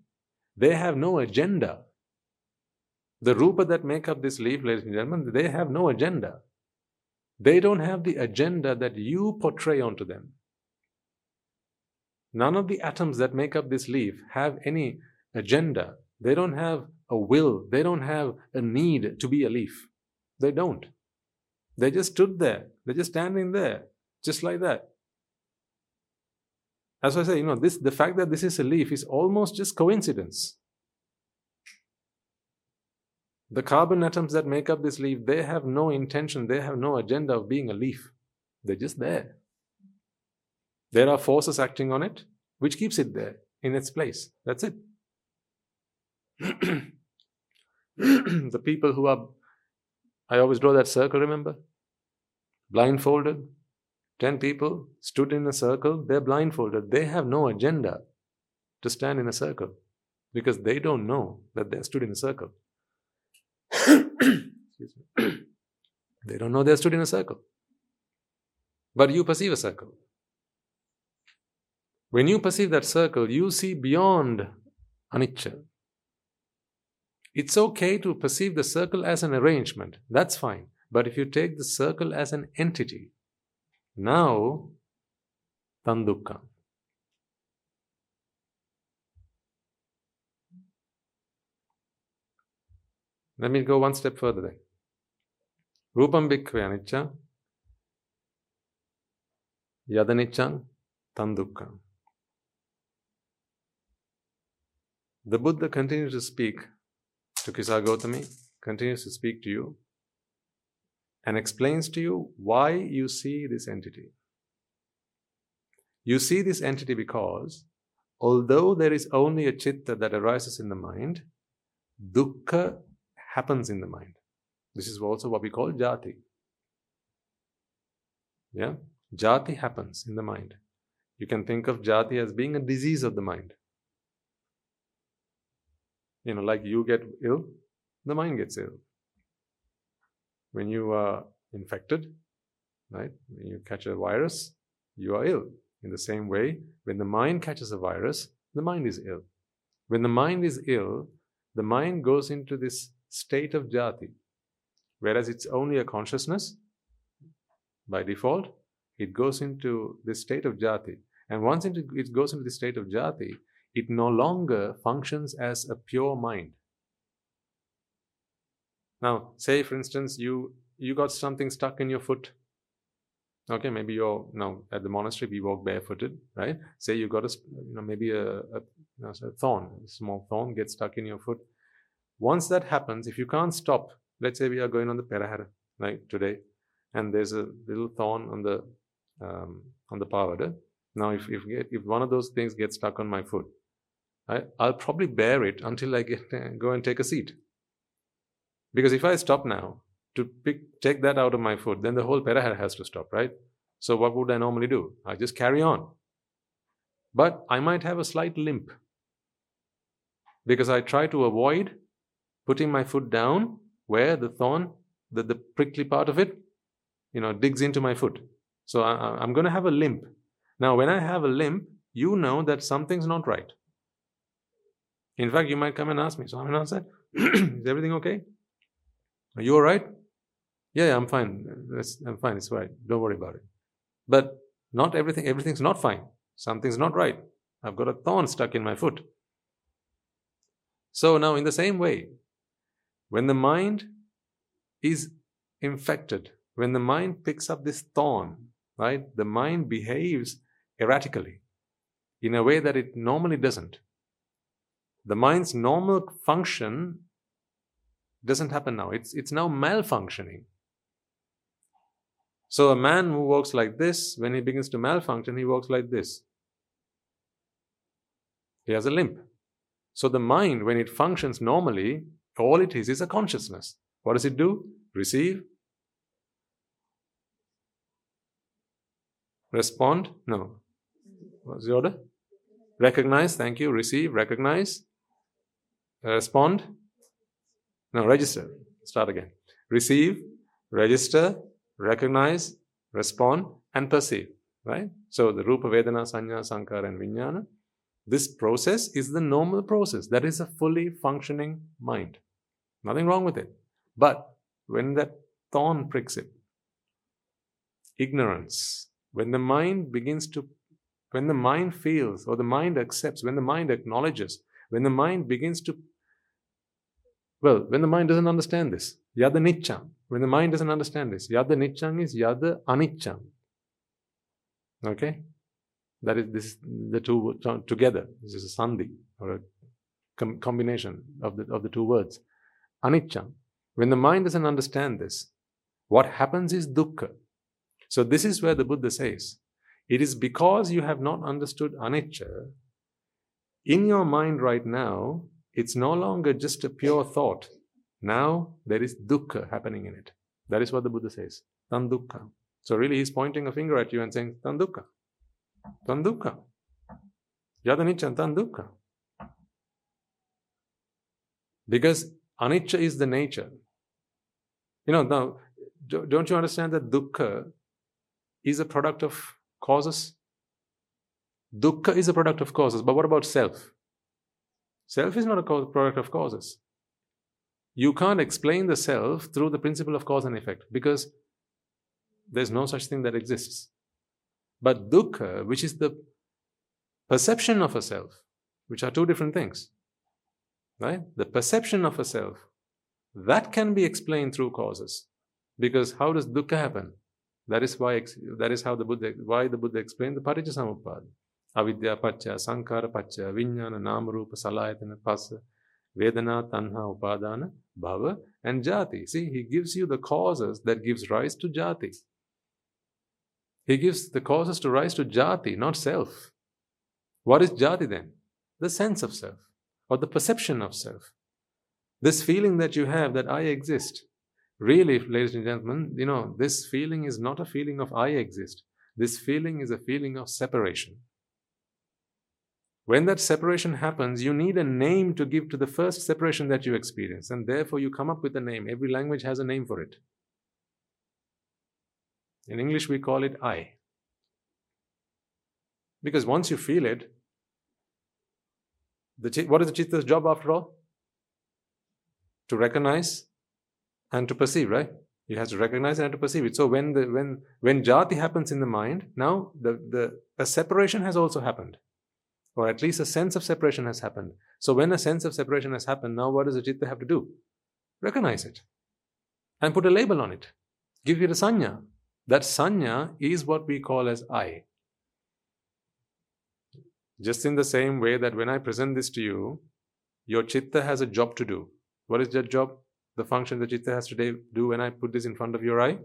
They have no agenda. The rupa that make up this leaf, ladies and gentlemen, they have no agenda. They don't have the agenda that you portray onto them. None of the atoms that make up this leaf have any agenda. They don't have a will. They don't have a need to be a leaf. They don't. They just stood there. They're just standing there, just like that. As I say, you know, this the fact that this is a leaf is almost just coincidence. The carbon atoms that make up this leaf, they have no intention, they have no agenda of being a leaf. They're just there. There are forces acting on it, which keeps it there in its place. That's it. [clears throat] the people who are, I always draw that circle, remember? Blindfolded, 10 people stood in a circle, they're blindfolded. They have no agenda to stand in a circle because they don't know that they stood in a circle. [clears throat] they don't know they stood in a circle. But you perceive a circle. When you perceive that circle, you see beyond anicca. It's okay to perceive the circle as an arrangement, that's fine. But if you take the circle as an entity, now, Tandukka. Let me go one step further then. Rupam bhikkhave anicca, yadaniccam tandukka. the Buddha continues to speak to Kisa Gautami, continues to speak to you, and explains to you why you see this entity. You see this entity because although there is only a chitta that arises in the mind, dukkha happens in the mind. This is also what we call jati. Yeah? Jati happens in the mind. You can think of jati as being a disease of the mind. You know, like you get ill, the mind gets ill. When you are infected, right, when you catch a virus, you are ill. In the same way, when the mind catches a virus, the mind is ill. When the mind is ill, the mind goes into this state of jati. Whereas it's only a consciousness, by default, it goes into this state of jati. And once it goes into the state of jati, it no longer functions as a pure mind. Now, say for instance, you you got something stuck in your foot. Okay, maybe you're now at the monastery we walk barefooted, right? Say you got a you know maybe a, a, you know, a thorn, a small thorn gets stuck in your foot. Once that happens, if you can't stop, let's say we are going on the Perahara, like today, and there's a little thorn on the um, on the pavada. Now, if if if one of those things gets stuck on my foot, I, will probably bear it until I get [laughs] go and take a seat. Because if I stop now to pick take that out of my foot, then the whole perahara has to stop, right? So what would I normally do? I just carry on. But I might have a slight limp because I try to avoid putting my foot down where the thorn, the, the prickly part of it, you know, digs into my foot. So I, I'm going to have a limp. Now, when I have a limp, you know that something's not right. In fact, you might come and ask me, So Swaminathan said, [clears throat] Is everything okay? Are you all right? Yeah, yeah I'm fine. That's, I'm fine. It's right. Don't worry about it. But not everything, everything's not fine. Something's not right. I've got a thorn stuck in my foot. So now, in the same way, when the mind is infected, when the mind picks up this thorn, right, the mind behaves erratically in a way that it normally doesn't the mind's normal function doesn't happen now. It's, it's now malfunctioning. So a man who walks like this, when he begins to malfunction, he walks like this. He has a limp. So the mind, when it functions normally, all it is is a consciousness. What does it do? Receive? Respond? No. What's the order? Recognize, thank you. Receive, recognize, uh, respond no register start again receive register recognize respond and perceive right so the rupa vedana sanya sankara and vijnana this process is the normal process that is a fully functioning mind nothing wrong with it but when that thorn pricks it ignorance when the mind begins to when the mind feels or the mind accepts when the mind acknowledges when the mind begins to well, when the mind doesn't understand this, yada nicham. When the mind doesn't understand this, yada nicham is yada anicham. Okay? That is this the two together. This is a sandhi or a com- combination of the of the two words. Anicham. When the mind doesn't understand this, what happens is dukkha. So this is where the Buddha says, it is because you have not understood anicca, in your mind right now, it's no longer just a pure thought. Now there is dukkha happening in it. That is what the Buddha says. Tandukkha. So really he's pointing a finger at you and saying, Tandukkha. Tandukkha. Yadanicca Tandukkha. Because anicca is the nature. You know, now, don't you understand that dukkha is a product of causes? Dukkha is a product of causes, but what about self? Self is not a product of causes. You can't explain the self through the principle of cause and effect because there's no such thing that exists. But dukkha, which is the perception of a self, which are two different things, right? The perception of a self, that can be explained through causes. Because how does dukkha happen? That is why that is how the Buddha why the Buddha explained the paticca samuppada. Avidya pacha, sankara pacha, vinyana, nama rupa, salayatana, pasa, vedana, tanha, upadana, bhava, and jati. See, he gives you the causes that gives rise to jati. He gives the causes to rise to jati, not self. What is jati then? The sense of self or the perception of self. This feeling that you have that I exist. Really, ladies and gentlemen, you know, this feeling is not a feeling of I exist. This feeling is a feeling of separation. When that separation happens, you need a name to give to the first separation that you experience, and therefore you come up with a name. Every language has a name for it. In English, we call it I. Because once you feel it, the, what is the chitta's job after all? To recognize and to perceive, right? It has to recognize and to perceive it. So when the when when jati happens in the mind, now the, the a separation has also happened. Or at least a sense of separation has happened. So when a sense of separation has happened, now what does the chitta have to do? Recognize it. And put a label on it. Give it a sanya. That sanya is what we call as I. Just in the same way that when I present this to you, your chitta has a job to do. What is that job? The function the chitta has to do when I put this in front of your eye?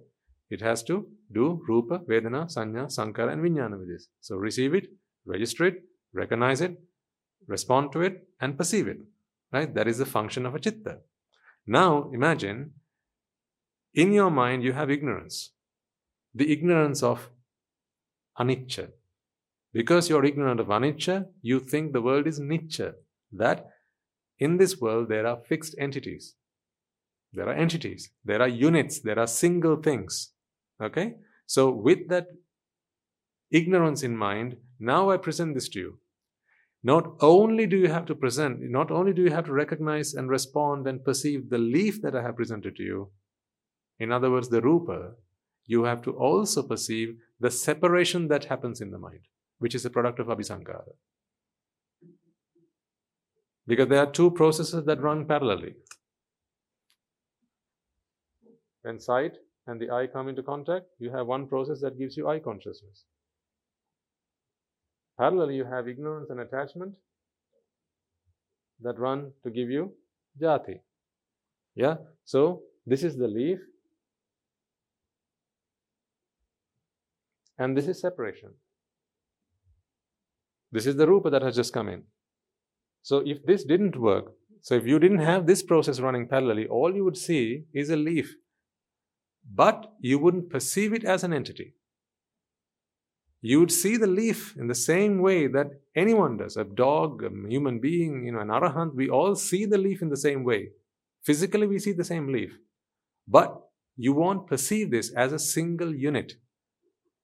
It has to do rupa, vedana, sanya, sankara, and vijnana with this. So receive it, register it, recognize it, respond to it, and perceive it. Right? That is the function of a chitta. Now imagine in your mind you have ignorance the ignorance of anicca. Because you're ignorant of anicca, you think the world is nicca. That in this world there are fixed entities. There are entities, there are units, there are single things. Okay? So, with that ignorance in mind, now I present this to you. Not only do you have to present, not only do you have to recognize and respond and perceive the leaf that I have presented to you, in other words, the rupa, you have to also perceive the separation that happens in the mind, which is a product of abhisankara. Because there are two processes that run parallelly. When sight and the eye come into contact, you have one process that gives you eye consciousness. Parallelly, you have ignorance and attachment that run to give you jati. Yeah? So, this is the leaf And this is separation. This is the rupa that has just come in. So if this didn't work, so if you didn't have this process running parallelly, all you would see is a leaf. But you wouldn't perceive it as an entity. You would see the leaf in the same way that anyone does. A dog, a human being, you know, an arahant, we all see the leaf in the same way. Physically, we see the same leaf. But you won't perceive this as a single unit.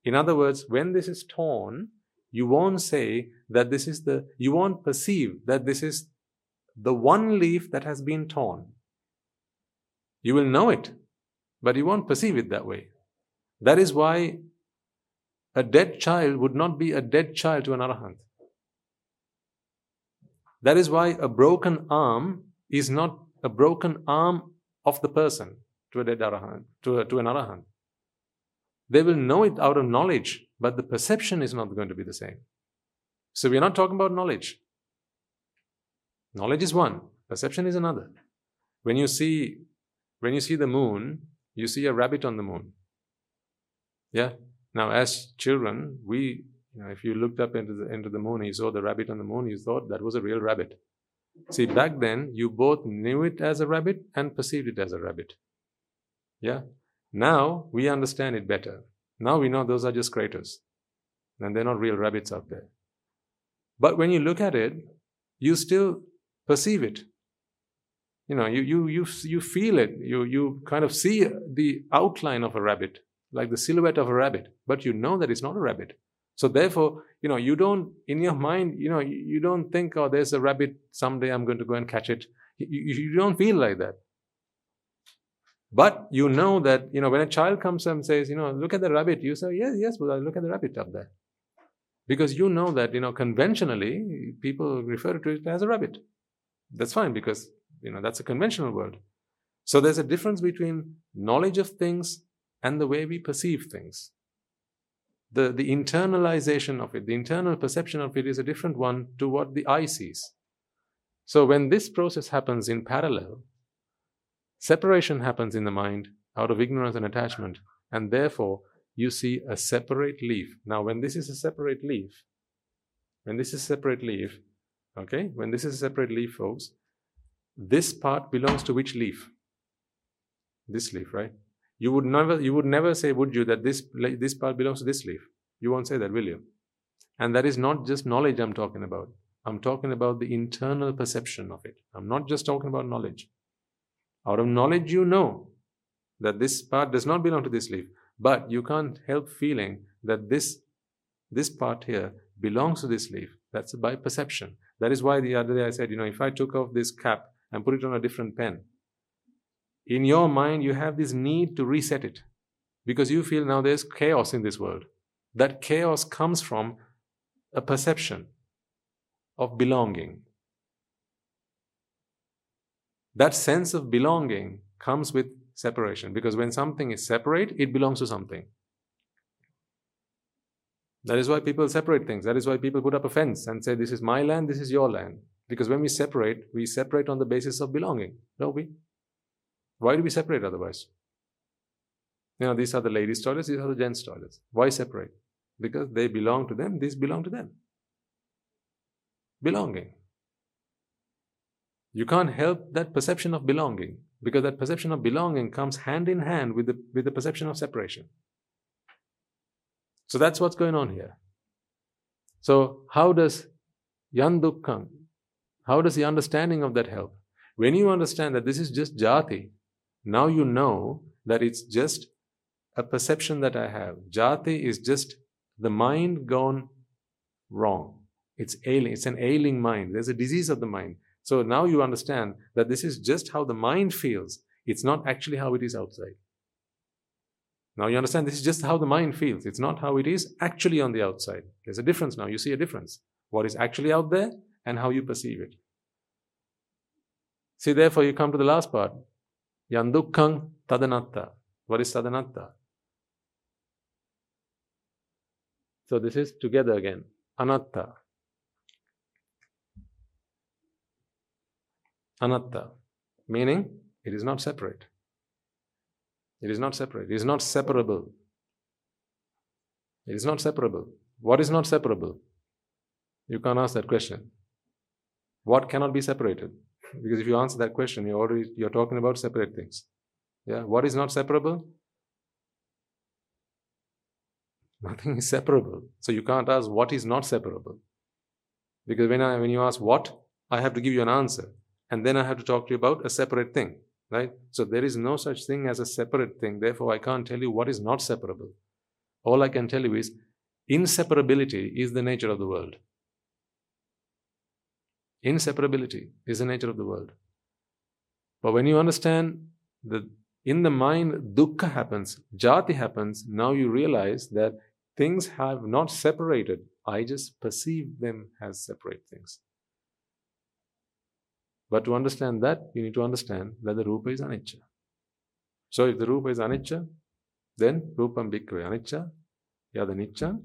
In other words, when this is torn, you won't say that this is the, you won't perceive that this is the one leaf that has been torn. You will know it, but you won't perceive it that way. That is why a dead child would not be a dead child to an arahant. That is why a broken arm is not a broken arm of the person to a dead arahant, to, a, to an arahant. They will know it out of knowledge, but the perception is not going to be the same. So we're not talking about knowledge. Knowledge is one, perception is another. When you see when you see the moon, you see a rabbit on the moon. Yeah. Now, as children, we, you know, if you looked up into the into the moon, you saw the rabbit on the moon, you thought that was a real rabbit. See, back then, you both knew it as a rabbit and perceived it as a rabbit. Yeah. Now we understand it better. Now we know those are just craters. And they're not real rabbits out there. But when you look at it, you still perceive it. You know, you, you, you, you feel it. You, you kind of see the outline of a rabbit, like the silhouette of a rabbit, but you know that it's not a rabbit. So therefore, you know, you don't, in your mind, you know, you don't think, oh, there's a rabbit, someday I'm going to go and catch it. You, you don't feel like that. But you know that, you know, when a child comes and says, you know, look at the rabbit, you say, yes, yes, well, look at the rabbit up there. Because you know that, you know, conventionally, people refer to it as a rabbit. That's fine because, you know, that's a conventional word. So there's a difference between knowledge of things and the way we perceive things. the, the internalization of it, the internal perception of it is a different one to what the eye sees. So when this process happens in parallel, separation happens in the mind out of ignorance and attachment, and therefore you see a separate leaf. Now, when this is a separate leaf, when this is a separate leaf, okay, when this is a separate leaf, folks, this part belongs to which leaf? This leaf, right? You would never, you would never say, would you, that this this part belongs to this leaf? You won't say that, will you? And that is not just knowledge I'm talking about. I'm talking about the internal perception of it. I'm not just talking about knowledge. Out of knowledge, you know that this part does not belong to this leaf, but you can't help feeling that this this part here belongs to this leaf. That's by perception. That is why the other day I said, you know, if I took off this cap and put it on a different pen, in your mind you have this need to reset it because you feel now there's chaos in this world. That chaos comes from a perception of belonging. That sense of belonging comes with separation because when something is separate, it belongs to something. That is why people separate things. That is why people put up a fence and say, This is my land, this is your land. Because when we separate, we separate on the basis of belonging, don't we? Why do we separate otherwise? You know, these are the ladies' toilets, these are the gents' toilets. Why separate? Because they belong to them, these belong to them. Belonging. You can't help that perception of belonging because that perception of belonging comes hand in hand with the, with the perception of separation. So that's what's going on here. So, how does yandukkam, how does the understanding of that help? When you understand that this is just jati, now you know that it's just a perception that I have. Jati is just the mind gone wrong. It's ailing. It's an ailing mind. There's a disease of the mind. So now you understand that this is just how the mind feels. It's not actually how it is outside. Now you understand this is just how the mind feels. It's not how it is actually on the outside. There's a difference now. You see a difference. What is actually out there and how you perceive it. See, therefore, you come to the last part. Yandukkang tadanatta. What is tadanatta? So this is together again. Anatta. Anatta. Meaning, it is not separate. It is not separate. It is not separable. It is not separable. What is not separable? You can't ask that question. What cannot be separated? [laughs] Because if you answer that question, you're already you're talking about separate things. Yeah. What is not separable? Nothing is separable. So you can't ask what is not separable. Because when I when you ask what, I have to give you an answer. And then I have to talk to you about a separate thing right? So there is no such thing as a separate thing. Therefore, I can't tell you what is not separable. All I can tell you is inseparability is the nature of the world. Inseparability is the nature of the world. But when you understand that in the mind dukkha happens, jati happens, now you realize that things have not separated. I just perceive them as separate things. But to understand that, you need to understand that the Rupa is anicca. So if the Rupa is anicca, then Rupam Bhikkhave anicca, yada nicca,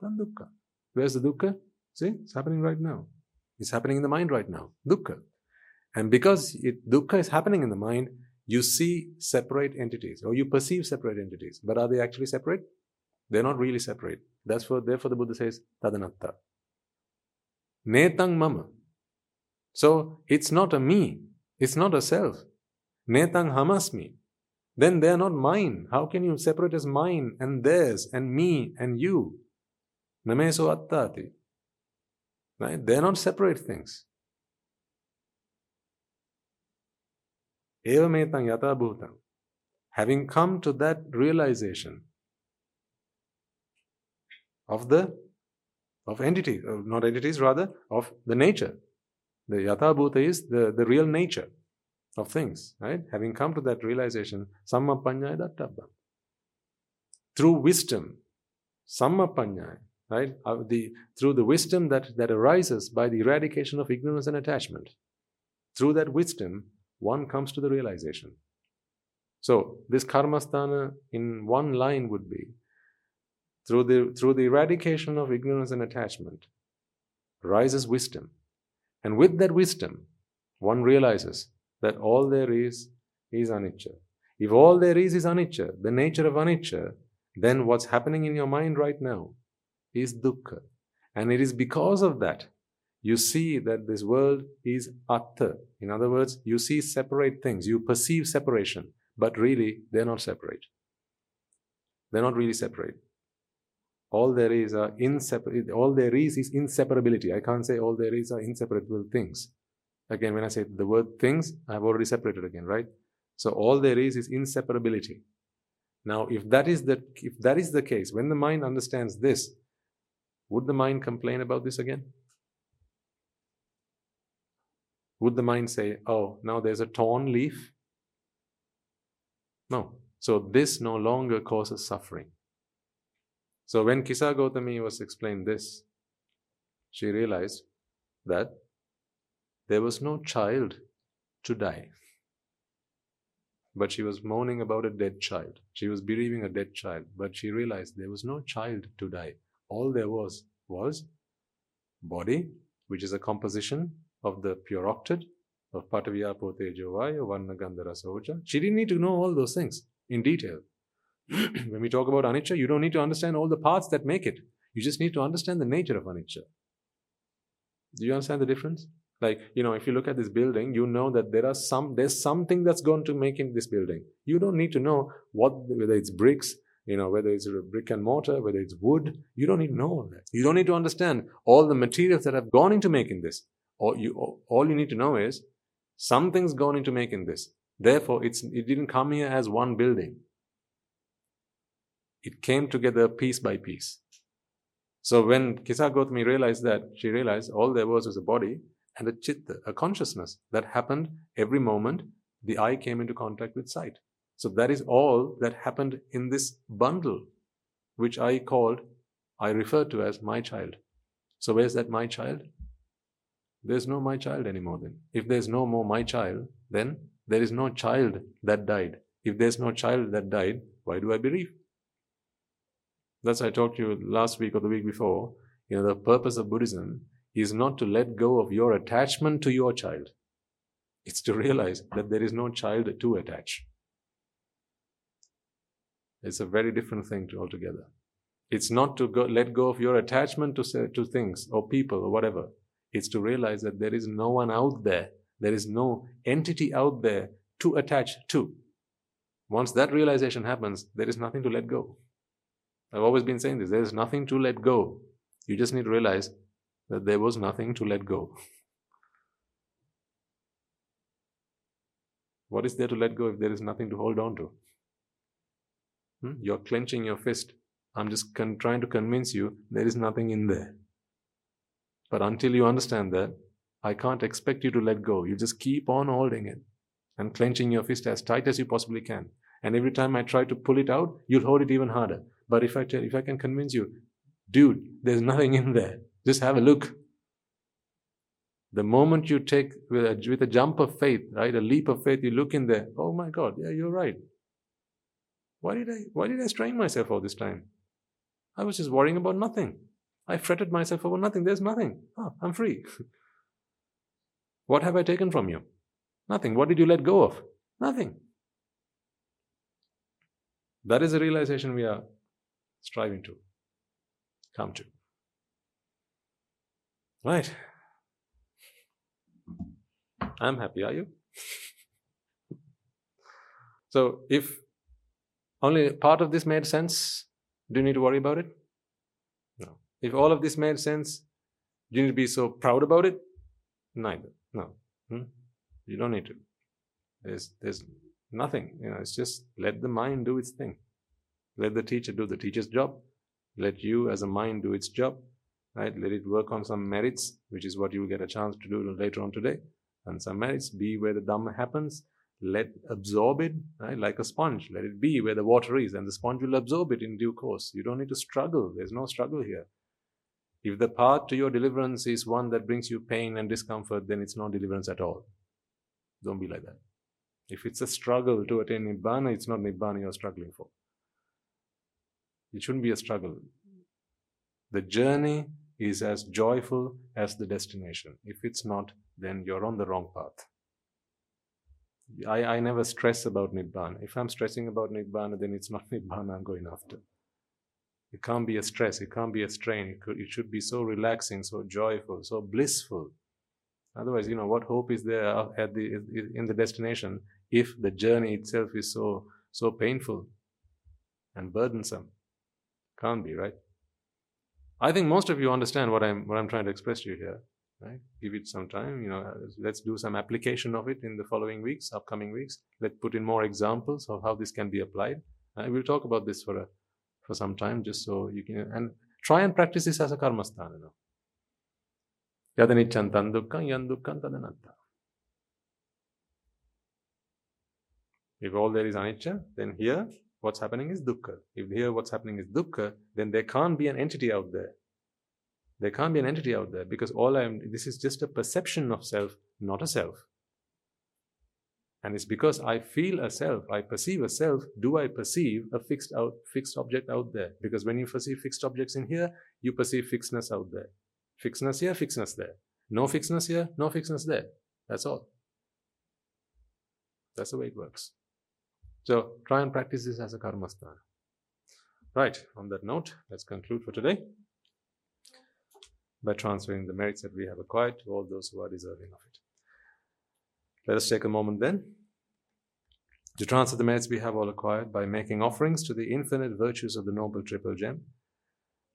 then dukkha. Where's the dukkha? See, it's happening right now. It's happening in the mind right now. Dukkha. And because it, dukkha is happening in the mind, you see separate entities or you perceive separate entities. But are they actually separate? They're not really separate. That's what, therefore the Buddha says, tadanatta. Netang mama. So it's not a me, it's not a self. Netang hamasmi. Then they are not mine. How can you separate as mine and theirs and me and you? Nameso attati. Right? They are not separate things. Evametang yata. Having come to that realization of the of entities, not entities, rather of the nature, the yatha bhuta is the, the real nature of things, right? Having come to that realization, sammapanyaya dattabha. Through wisdom, sammapanyaya, right? Uh, the, through the wisdom that, that arises by the eradication of ignorance and attachment. Through that wisdom, one comes to the realization. So, this karmasthana in one line would be through the, through the eradication of ignorance and attachment, rises wisdom. And with that wisdom, one realizes that all there is is anicca. If all there is is anicca, the nature of anicca, then what's happening in your mind right now is dukkha. And it is because of that you see that this world is atta. In other words, you see separate things, you perceive separation, but really they're not separate. They're not really separate. All there is are inseparable. All there is is inseparability. I can't say all there is are inseparable things. Again, when I say the word things, I've already separated again, right? So all there is is inseparability. Now, if that is the if that is the case, when the mind understands this, would the mind complain about this again? Would the mind say, "Oh, now there's a torn leaf"? No. So this no longer causes suffering. So when Kisa Gautami was explained this, she realized that there was no child to die. But she was moaning about a dead child. She was bereaving a dead child. But she realized there was no child to die. All there was was body, which is a composition of the pure octet of Pataviyapo Tejo Vayu, Varna Gandhara Soja. She didn't need to know all those things in detail. [clears throat] when we talk about anicca, you don't need to understand all the parts that make it. You just need to understand the nature of anicca. Do you understand the difference? Like, you know, if you look at this building, you know that there are some, there's something that's going to make in this building. You don't need to know what, whether it's bricks, you know, whether it's brick and mortar, whether it's wood. You don't need to know all that. You don't need to understand all the materials that have gone into making this. All you, all you need to know is something's gone into making this. Therefore, it's, it didn't come here as one building. It came together piece by piece. So when Kisa Gautami realized that, she realized all there was was a body and a chitta, a consciousness that happened every moment the eye came into contact with sight. So that is all that happened in this bundle, which I called, I referred to as my child. So where's that my child? There's no my child anymore then. If there's no more my child, then there is no child that died. If there's no child that died, why do I bereave? That's I talked to you last week or the week before. You know, the purpose of Buddhism is not to let go of your attachment to your child. It's to realize that there is no child to attach. It's a very different thing altogether. It's not to go, let go of your attachment to, to things or people or whatever. It's to realize that there is no one out there, there is no entity out there to attach to. Once that realization happens, there is nothing to let go. I've always been saying this there is nothing to let go. You just need to realize that there was nothing to let go. What is there to let go if there is nothing to hold on to? Hmm? You're clenching your fist. I'm just con- trying to convince you there is nothing in there. But until you understand that, I can't expect you to let go. You just keep on holding it and clenching your fist as tight as you possibly can. And every time I try to pull it out, you'll hold it even harder. But if I tell, if I can convince you, dude, there's nothing in there. Just have a look. The moment you take with a, with a jump of faith, right, a leap of faith, you look in there. Oh my God, yeah, you're right. Why did I why did I strain myself all this time? I was just worrying about nothing. I fretted myself over nothing. There's nothing. Oh, I'm free. [laughs] what have I taken from you? Nothing. What did you let go of? Nothing. That is the realization we are striving to come to. Right. I'm happy, are you? [laughs] so, if only part of this made sense, do you need to worry about it? No. If all of this made sense, do you need to be so proud about it? Neither. No. Hmm? You don't need to. There's, there's nothing. You know, it's just let the mind do its thing. Let the teacher do the teacher's job. Let you as a mind do its job. Right? Let it work on some merits, which is what you will get a chance to do later on today. And some merits, be where the Dhamma happens. Let absorb it, right? Like a sponge. Let it be where the water is, and the sponge will absorb it in due course. You don't need to struggle. There's no struggle here. If the path to your deliverance is one that brings you pain and discomfort, then it's not deliverance at all. Don't be like that. If it's a struggle to attain Nibbana, it's not Nibbana you're struggling for. It shouldn't be a struggle. The journey is as joyful as the destination. If it's not, then you're on the wrong path. I, I never stress about Nibbana. If I'm stressing about Nibbana, then it's not [laughs] Nibbana I'm going after. It can't be a stress, it can't be a strain. It, could, it should be so relaxing, so joyful, so blissful. Otherwise, you know, what hope is there at the in the destination if the journey itself is so so painful and burdensome? Can't be, right? I think most of you understand what I'm what I'm trying to express to you here. Right? Give it some time. You know, uh, let's do some application of it in the following weeks, upcoming weeks. Let's put in more examples of how this can be applied. I will talk about this for a for some time, just so you can and try and practice this as a karmasthana. Yandukkam tadanatta. If all there is anicca, then here what's happening is dukkha. If here what's happening is dukkha, then there can't be an entity out there. There can't be an entity out there because all I'm, this is just a perception of self, not a self. And it's because I feel a self, I perceive a self, do I perceive a fixed out, fixed object out there? Because when you perceive fixed objects in here, you perceive fixedness out there. Fixedness here, fixedness there. No fixedness here, no fixedness there. That's all. That's the way it works. So try and practice this as a karmasthana. Right, on that note, let's conclude for today by transferring the merits that we have acquired to all those who are deserving of it. Let us take a moment then to transfer the merits we have all acquired by making offerings to the infinite virtues of the Noble Triple Gem,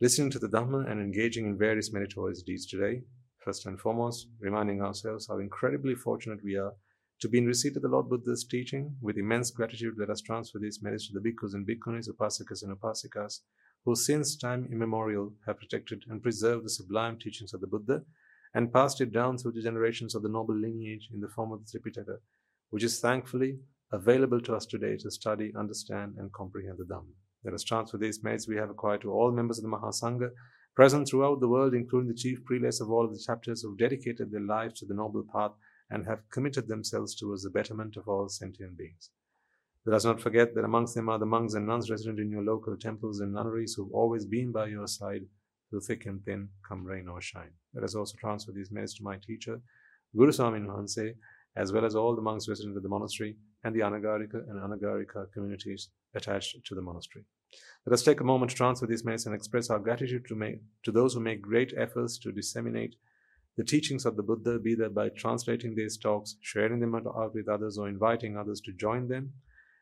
listening to the Dhamma and engaging in various meritorious deeds today, first and foremost, reminding ourselves how incredibly fortunate we are to be in receipt of the Lord Buddha's teaching, with immense gratitude, let us transfer these merits to the bhikkhus and bhikkhunis, upasakas and upasikas, who since time immemorial have protected and preserved the sublime teachings of the Buddha and passed it down through the generations of the noble lineage in the form of the Tripitaka, which is thankfully available to us today to study, understand, and comprehend the Dhamma. Let us transfer these merits we have acquired to all members of the Mahasangha present throughout the world, including the chief prelates of all of the chapters who have dedicated their lives to the noble path and have committed themselves towards the betterment of all sentient beings. Let us not forget that amongst them are the monks and nuns resident in your local temples and nunneries who've always been by your side through thick and thin, come rain or shine. Let us also transfer these merits to my teacher, Guru Swami Hanse, as well as all the monks resident at the monastery and the Anagarika and Anagarika communities attached to the monastery. Let us take a moment to transfer these merits and express our gratitude to, make, to those who make great efforts to disseminate the teachings of the Buddha, be that by translating these talks, sharing them out with others, or inviting others to join them.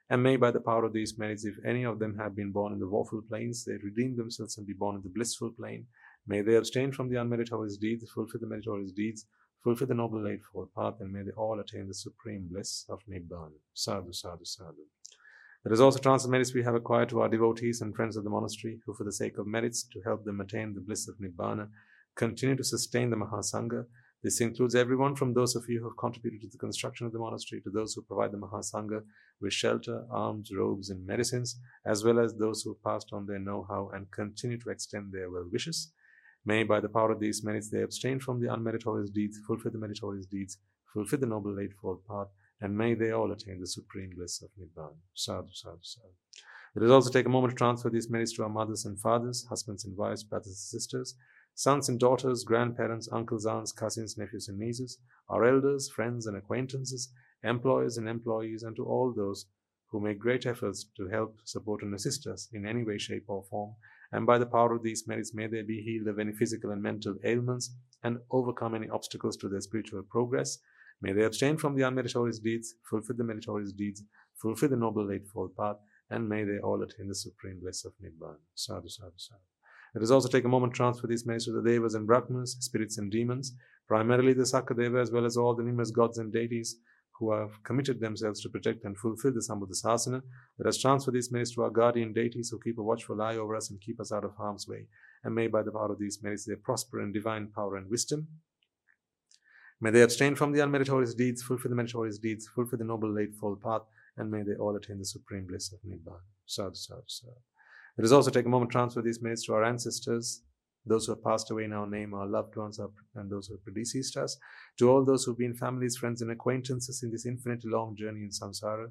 And may, by the power of these merits, if any of them have been born in the woeful planes, they redeem themselves and be born in the blissful plane. May they abstain from the unmeritorious deeds, fulfill the meritorious deeds, fulfill the noble eightfold path, and may they all attain the supreme bliss of Nibbana. Sadhu, sadhu, sadhu. Let us also transfer merits we have acquired to our devotees and friends of the monastery, who, for the sake of merits, to help them attain the bliss of Nibbana, continue to sustain the Mahasangha. This includes everyone from those of you who have contributed to the construction of the monastery to those who provide the Mahasangha with shelter, arms, robes, and medicines, as well as those who have passed on their know how and continue to extend their well wishes. May, by the power of these merits, they abstain from the unmeritorious deeds, fulfill the meritorious deeds, fulfill the noble eightfold path, and may they all attain the supreme bliss of Nibbana. Sadhu, sadhu, sadhu. Let us also take a moment to transfer these merits to our mothers and fathers, husbands and wives, brothers and sisters, sons and daughters, grandparents, uncles, aunts, cousins, nephews, and nieces, our elders, friends, and acquaintances, employers and employees, and to all those who make great efforts to help, support, and assist us in any way, shape, or form. And by the power of these merits, may they be healed of any physical and mental ailments and overcome any obstacles to their spiritual progress. May they abstain from the unmeritorious deeds, fulfill the meritorious deeds, fulfill the noble eightfold path, and may they all attain the supreme bliss of Nibbana. Sadhu, sadhu, sadhu. Let us also take a moment to transfer these messages to the Devas and Brahmas, spirits and demons, primarily the Sakadeva, as well as all the numerous gods and deities who have committed themselves to protect and fulfill the Sambuddha Sasana. Let us transfer these merits to our guardian deities who keep a watchful eye over us and keep us out of harm's way. And may by the power of these merits they prosper in divine power and wisdom. May they abstain from the unmeritorious deeds, fulfill the meritorious deeds, fulfill the noble eightfold path, and may they all attain the supreme bliss of Nibbana. Sadhu, sadhu, sadhu. Let us also take a moment to transfer these merits to our ancestors, those who have passed away in our name, our loved ones, and those who have predeceased us, to all those who've been families, friends, and acquaintances in this infinitely long journey in samsara,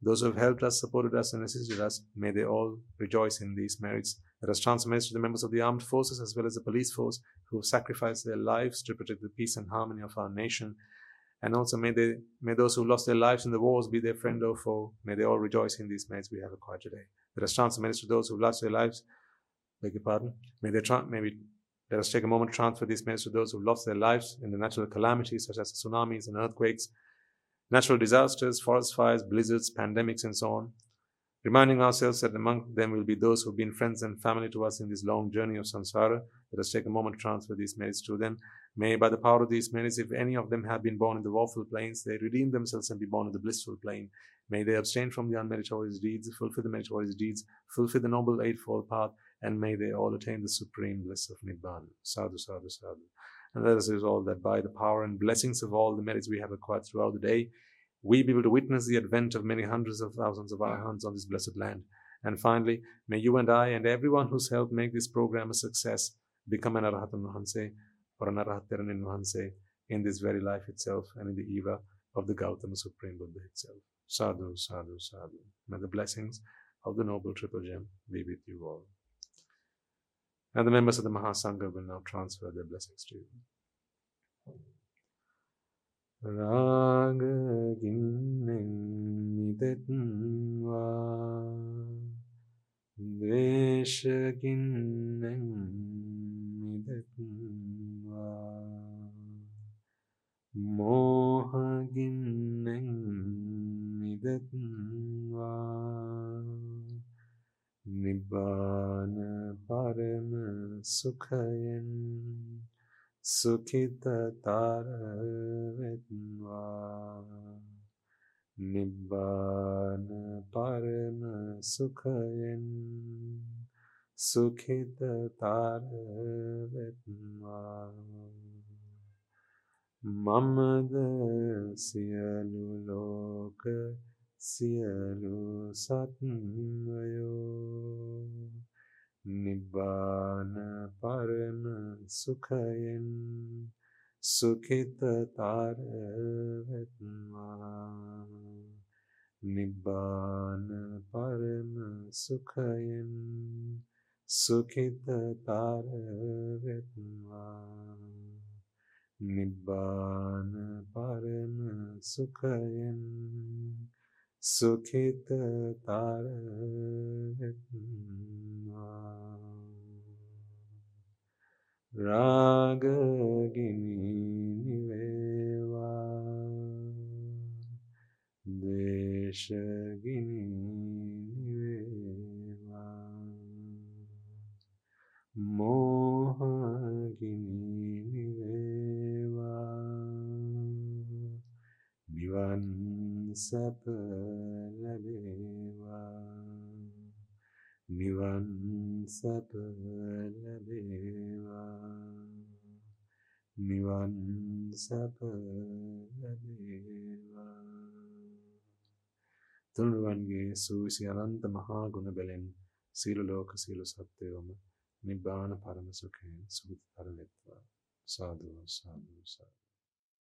those who have helped us, supported us, and assisted us, may they all rejoice in these merits Let us transfer messages to the members of the armed forces as well as the police force who have sacrificed their lives to protect the peace and harmony of our nation. And also may they may those who lost their lives in the wars be their friend or foe. May they all rejoice in these merits we have acquired today. Let us transfer messages to those who've lost their lives. Beg your pardon. May they tra- may we let us take a moment to transfer these messages to those who've lost their lives in the natural calamities such as tsunamis and earthquakes, natural disasters, forest fires, blizzards, pandemics, and so on. Reminding ourselves that among them will be those who've been friends and family to us in this long journey of samsara. Let us take a moment to transfer these merits to them. May, by the power of these merits, if any of them have been born in the woeful planes, they redeem themselves and be born in the blissful plane. May they abstain from the unmeritorious deeds, fulfill the meritorious deeds, fulfill the noble eightfold path, and may they all attain the supreme bliss of Nibbana. Sadhu, sadhu, sadhu. And let us resolve that by the power and blessings of all the merits we have acquired throughout the day, we be able to witness the advent of many hundreds of thousands of arahants on this blessed land. And finally, may you and I and everyone who's helped make this program a success become an Arahatan Vahanse or an Arahat Teranin Vahanse in this very life itself and in the Eva of the Gautama Supreme Buddha itself. Sadhu, sadhu, sadhu. May the blessings of the Noble Triple Gem be with you all. And the members of the Mahasangha will now transfer their blessings to you. රාගගින්නෙන් මිදෙත්වා දේශගින්නෙන් මිදෙත්වා මෝහගින්නෙන් මිදෙත්වා නිබ්බාන පරම සුඛයෙන් සුඛිතතර වෙත්වා නිබ්බාන පරම සුඛයෙන් සුඛිතතර වෙත්වා මමද සියලු ලෝක සියලු සත්වයෝ නිබ්බාන පරම සුඛයෙන් සුඛිතතර වෙත්වා නිබ්බාන පරම සුඛයෙන් සුඛිතතර වෙත්වා නිබ්බාන පරම සුඛයෙන් සුඛිතතර වෙත්වා රාගගිනි නිවේවා. දේශගිනි නිවේවා. මෝහගිනි නිවන් සැප ලැබේවා නිවන් සැප ලැබේවා නිවන් සැප ලැබේවා තුනුරුවන්ගේ සූවිසි අනන්ත මහා ගුණ බැලෙන් සීල ලෝක සීල සත්‍යයෝම නිබ්බාන පරම සුඛයෙන් සුගතිතර වෙත්වා. සාදු සාදු සාදු.